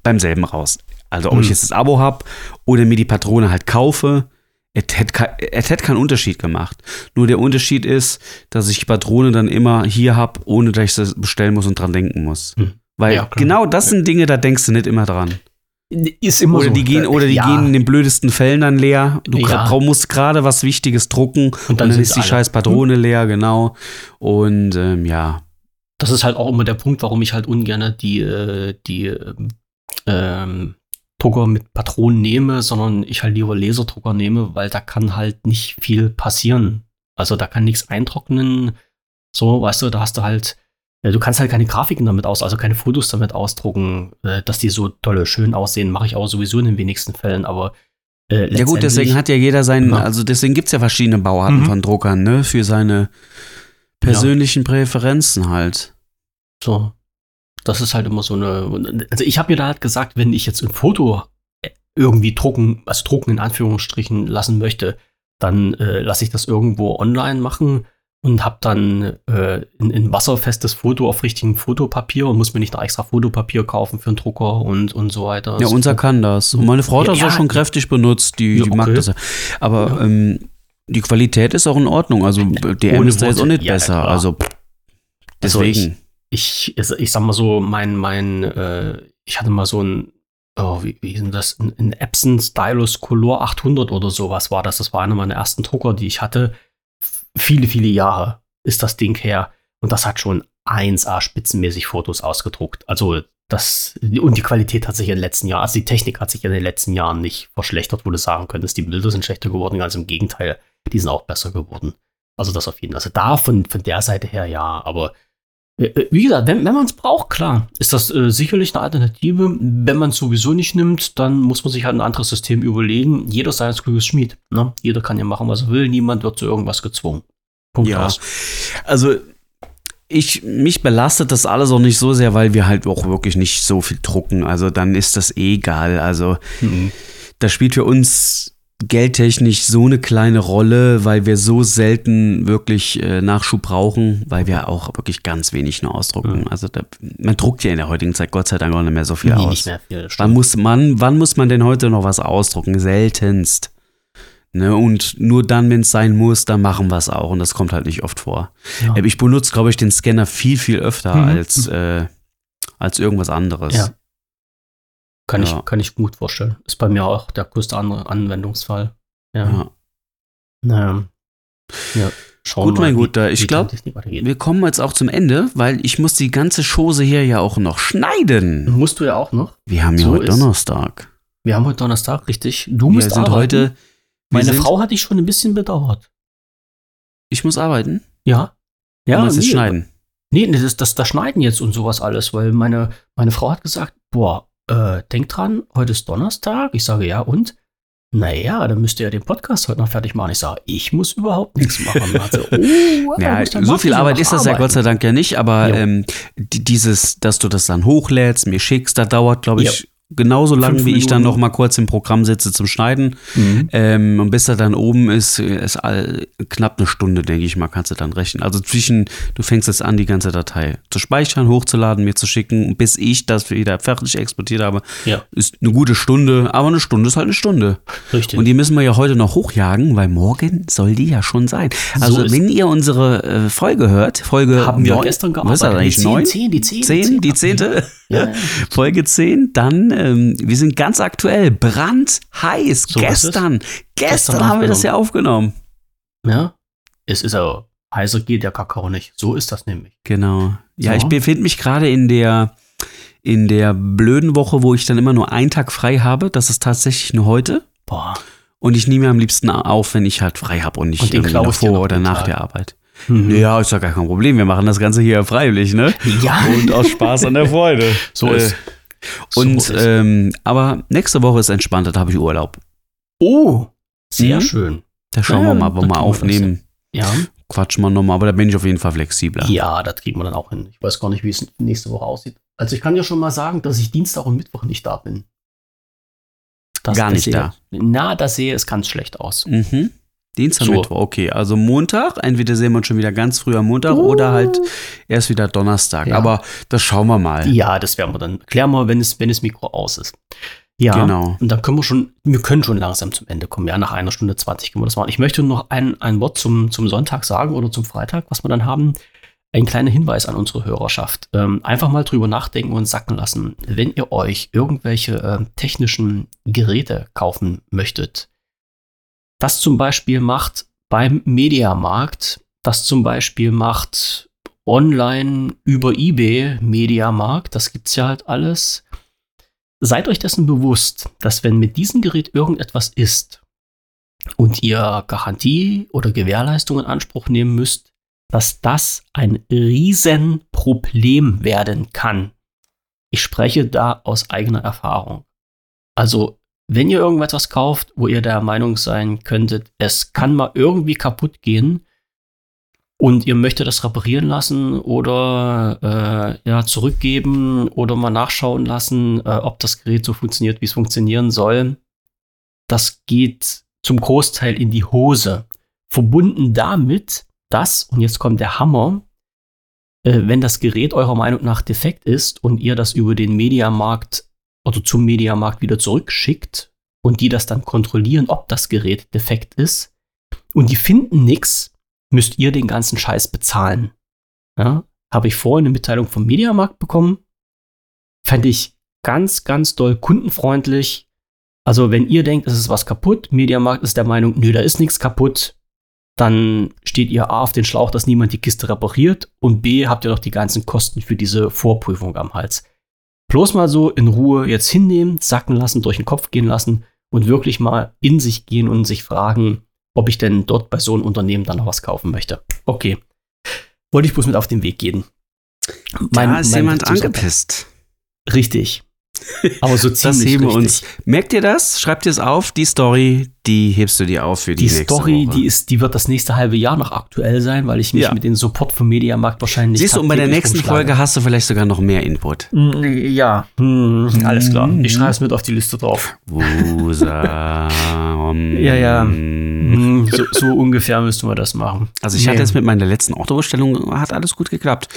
beim selben raus. Also ob Hm. ich jetzt das Abo habe oder mir die Patrone halt kaufe, es hätte ke- es hätte keinen Unterschied gemacht. Nur der Unterschied ist, dass ich die Patrone dann immer hier habe, ohne dass ich das bestellen muss und dran denken muss. Hm. Weil Ja, genau das sind Dinge, da denkst du nicht immer dran. Ist immer Oder so. die gehen, oder die ja. gehen in den blödesten Fällen dann leer. Du Ja. musst gerade was Wichtiges drucken und dann, sind ist sie die alle. scheiß Patrone leer, genau. Und ähm, ja. Das ist halt auch immer der Punkt, warum ich halt ungern die, äh, die ähm, ähm, Drucker mit Patronen nehme, sondern ich halt lieber Laserdrucker nehme, weil da kann halt nicht viel passieren. Also da kann nichts eintrocknen. So, weißt du, da hast du halt, ja, du kannst halt keine Grafiken damit aus, also keine Fotos damit ausdrucken, äh, dass die so tolle, schön aussehen, mache ich auch sowieso in den wenigsten Fällen, aber äh, Ja gut, deswegen hat ja jeder seinen, Ja. also deswegen gibt es ja verschiedene Bauarten Mhm. von Druckern, ne? Für seine persönlichen Präferenzen halt. So. Das ist halt immer so eine. Also ich habe mir da halt gesagt, wenn ich jetzt ein Foto äh, irgendwie drucken, also drucken in Anführungsstrichen lassen möchte, dann äh, lasse ich das irgendwo online machen und habe dann äh, ein, ein wasserfestes Foto auf richtigem Fotopapier und muss mir nicht noch extra Fotopapier kaufen für einen Drucker und, und so weiter. Ja, unser kann das. Und meine Frau hat Ja, das ja. auch schon kräftig benutzt, die, Ja, die mag das ja. Aber Ja. ähm, die Qualität ist auch in Ordnung. Also DM Ohne ist da jetzt auch nicht besser. klar. Also pff, Also ich- deswegen. Ich, ich sag mal so, mein, mein, äh, ich hatte mal so ein, oh, wie, wie denn das? Ein, ein Epson Stylus Color 800 oder sowas war das. Das war einer meiner ersten Drucker, die ich hatte. Viele, viele Jahre ist das Ding her. Und das hat schon 1A spitzenmäßig Fotos ausgedruckt. Also das, und die Qualität hat sich in den letzten Jahren, also die Technik hat sich in den letzten Jahren nicht verschlechtert, wo du sagen könntest, die Bilder sind schlechter geworden, ganz im Gegenteil, die sind auch besser geworden. Also das auf jeden Fall. Also da von, von der Seite her ja, aber wie gesagt, wenn, wenn man es braucht, klar, ist das äh, sicherlich eine Alternative. Wenn man es sowieso nicht nimmt, dann muss man sich halt ein anderes System überlegen. Jeder sei ein kluges Schmied. Ne? Jeder kann ja machen, was er will. Niemand wird zu irgendwas gezwungen. Punkt Ja. aus. Also ich, mich belastet das alles auch nicht so sehr, weil wir halt auch wirklich nicht so viel drucken. Also dann ist das eh egal. Also Mhm. das spielt für uns geldtechnisch so eine kleine Rolle, weil wir so selten wirklich äh, Nachschub brauchen, weil wir auch wirklich ganz wenig nur ausdrucken. Mhm. Also da, man druckt ja in der heutigen Zeit Gott sei Dank auch nicht mehr so viel Nee, aus. nicht mehr viel. Wann muss man, wann muss man denn heute noch was ausdrucken? Seltenst. Ne, und nur dann, wenn es sein muss, dann machen wir es auch. Und das kommt halt nicht oft vor. Ja. Äh, Ich benutze, glaube ich, den Scanner viel, viel öfter Mhm. als, äh, als irgendwas anderes. Ja. Kann, Ja. ich, kann ich gut vorstellen. Ist bei mir auch der größte andere Anwendungsfall. Ja. Ja. Naja. Ja. Schauen Gut, mal, mein Guter, ich die glaub, Technik weitergeht. Wir kommen jetzt auch zum Ende, weil ich muss die ganze Chose hier ja auch noch schneiden. Musst du ja auch noch. Wir haben ja So heute ist- Donnerstag. Wir haben heute Donnerstag, richtig. Du Wir musst sind arbeiten. heute. Meine sind, Frau hat dich schon ein bisschen bedauert. Ich muss arbeiten. Ja. Ja, Ja, muss jetzt nee, schneiden. Nee, nee, das, das, das Schneiden jetzt und sowas alles, weil meine, meine Frau hat gesagt, boah, äh, denk dran, heute ist Donnerstag. Ich sage, ja, und? Naja, dann müsst ihr ja den Podcast heute noch fertig machen. Ich sage, ich muss überhaupt nichts machen. Also, oh, Ja, so viel ja Arbeit ist das ja arbeiten. Gott sei Dank ja nicht, aber ähm, die- dieses, dass du das dann hochlädst, mir schickst, da dauert, glaube ich, genauso Fünf wie ich dann noch mal kurz im Programm sitze zum Schneiden. Mhm. Ähm, und bis er dann oben ist, ist all, knapp eine Stunde, denke ich mal, kannst du dann rechnen. Also zwischen, du fängst jetzt an, die ganze Datei zu speichern, hochzuladen, mir zu schicken, bis ich das wieder fertig exportiert habe, Ja, ist eine gute Stunde, aber eine Stunde ist halt eine Stunde. richtig. Und die müssen wir ja heute noch hochjagen, weil morgen soll die ja schon sein. Also ist- wenn ihr unsere äh, Folge hört, Folge haben wir neun- gestern was ist das gearbeitet. eigentlich, Die neun? zehn, die zehn, Zehn, die zehnte? Ja, ja. Folge 10, dann, ähm, wir sind ganz aktuell, brandheiß, So gestern, gestern, Gestern haben wir das ja aufgenommen. ja. Es ist aber, heißer geht der Kakao nicht. So ist das nämlich. Genau. Ja, So. ich befinde mich gerade in der, in der blöden Woche, wo ich dann immer nur einen Tag frei habe. Das ist tatsächlich nur heute. Boah. Und ich nehme mir am liebsten auf, wenn ich halt frei habe und nicht Und irgendwie noch klaust dir vor noch oder nach Tag. der Arbeit. Mhm. Ja, ist ja gar kein Problem. Wir machen das Ganze hier freiwillig, ne? Ja. Und aus Spaß an der Freude. So Äh, ist. Und so ähm, aber nächste Woche ist entspannt, da habe ich Urlaub. oh, sehr Mhm. schön. Da schauen Ja, wir mal, wo wir aufnehmen. Ja. Quatschen wir nochmal, aber da bin ich auf jeden Fall flexibler. Ja, das kriegen wir dann auch hin. Ich weiß gar nicht, wie es nächste Woche aussieht. Also ich kann ja schon mal sagen, dass ich Dienstag und Mittwoch nicht da bin. Das, Gar nicht sehe, da. Na, das sehe es ganz schlecht aus. Mhm. Dienstag, So. Mittwoch, okay. Also Montag, entweder sehen wir uns schon wieder ganz früh am Montag oder halt erst wieder Donnerstag. Ja. Aber das schauen wir mal. Ja, das werden wir dann. Klären wir, wenn es, wenn das Mikro aus ist. Ja, Genau. und dann können wir schon, wir können schon langsam zum Ende kommen. Ja, nach einer Stunde 20 können wir das machen. Ich möchte noch ein, ein Wort zum, zum Sonntag sagen oder zum Freitag, was wir dann haben. Ein kleiner Hinweis an unsere Hörerschaft. Ähm, einfach mal drüber nachdenken und sacken lassen. Wenn ihr euch irgendwelche ähm, technischen Geräte kaufen möchtet, das zum Beispiel macht beim Mediamarkt, das zum Beispiel macht online über eBay Mediamarkt, das gibt's ja halt alles. Seid euch dessen bewusst, dass wenn mit diesem Gerät irgendetwas ist und ihr Garantie oder Gewährleistung in Anspruch nehmen müsst, dass das ein Riesenproblem werden kann. Ich spreche da aus eigener Erfahrung. Also, wenn ihr irgendetwas kauft, wo ihr der Meinung sein könntet, es kann mal irgendwie kaputt gehen und ihr möchtet das reparieren lassen oder äh, ja, zurückgeben oder mal nachschauen lassen, äh, ob das Gerät so funktioniert, wie es funktionieren soll, das geht zum Großteil in die Hose. Verbunden damit, dass, und jetzt kommt der Hammer, äh, wenn das Gerät eurer Meinung nach defekt ist und ihr das über den Mediamarkt oder zum Mediamarkt wieder zurückschickt und die das dann kontrollieren, ob das Gerät defekt ist und die finden nichts, müsst ihr den ganzen Scheiß bezahlen. Ja? Habe ich vorhin eine Mitteilung vom Mediamarkt bekommen. Fand ich ganz, ganz doll kundenfreundlich. Also, wenn ihr denkt, es ist was kaputt, Mediamarkt ist der Meinung, nö, da ist nichts kaputt, dann steht ihr A auf den Schlauch, dass niemand die Kiste repariert und B habt ihr noch die ganzen Kosten für diese Vorprüfung am Hals. Bloß mal so in Ruhe jetzt hinnehmen, sacken lassen, durch den Kopf gehen lassen und wirklich mal in sich gehen und sich fragen, ob ich denn dort bei so einem Unternehmen dann noch was kaufen möchte. Okay. Wollte ich bloß mit auf den Weg gehen. da ist jemand zum Sonntag. angepisst. Richtig. Aber so ziemlich Das heben wir uns. Merkt ihr das? Schreibt ihr es auf? Die Story, die hebst du dir auf für die, Die nächste Story, Woche. die, ist, die wird das nächste halbe Jahr noch aktuell sein, weil ich mich Ja. mit dem Support vom Mediamarkt wahrscheinlich. Siehst du, und bei der nächsten. Folge hast du vielleicht sogar noch mehr Input. Mm, Ja, hm, alles klar. Mhm. Ich schreibe es mit auf die Liste drauf. Wusa. Ja, ja. Hm, So, so ungefähr müssten wir das machen. Also ich Nee. hatte jetzt mit meiner letzten Autobestellung, hat alles gut geklappt.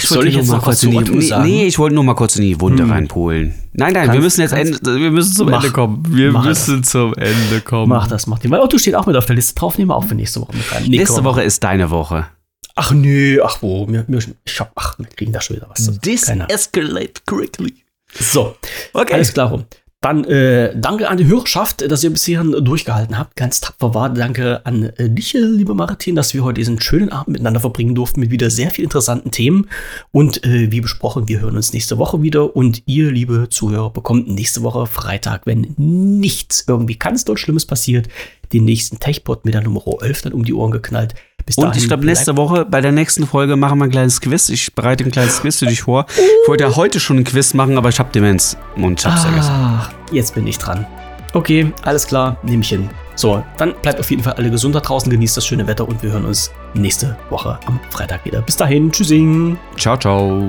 Ich Soll wollte ich nur jetzt mal kurz in die, nee, nee, ich wollte nur mal kurz in die Wunde Hm. reinpolen. Nein, nein, wir Kannst- müssen jetzt kannst- Ende, wir müssen zum Mach. Ende kommen. Wir müssen zum Ende kommen. Mach das, mach den. Weil Otto steht auch mit auf der Liste drauf, nehmen wir auch für nächste Woche mit rein. Nee, Nächste komm. Woche ist deine Woche. Ach nee, ach wo, mir, mir, ich hab, ach, wir kriegen da schon wieder was. Keine- escalate quickly. So, Okay. alles klar rum. Dann äh, danke an die Hörerschaft, dass ihr bis hierhin durchgehalten habt. Ganz tapfer war. Danke an äh, dich, äh, liebe Martin, dass wir heute diesen schönen Abend miteinander verbringen durften mit wieder sehr viel interessanten Themen. Und äh, wie besprochen, wir hören uns nächste Woche wieder. Und ihr, liebe Zuhörer, bekommt nächste Woche Freitag, wenn nichts irgendwie ganz doll Schlimmes passiert, den nächsten Techpod mit der Nummer 11 dann um die Ohren geknallt. Bis Und dahin ich glaube, nächste Woche, bei der nächsten Folge machen wir ein kleines Quiz. Ich bereite ein kleines Quiz für dich vor. Ich wollte ja heute schon ein Quiz machen, aber ich habe Demenz und ich hab's vergessen. Ach, jetzt bin ich dran. Okay, alles klar, nehme ich hin. So, dann bleibt auf jeden Fall alle gesund da draußen, genießt das schöne Wetter und wir hören uns nächste Woche am Freitag wieder. Bis dahin, tschüssing. Ciao, ciao.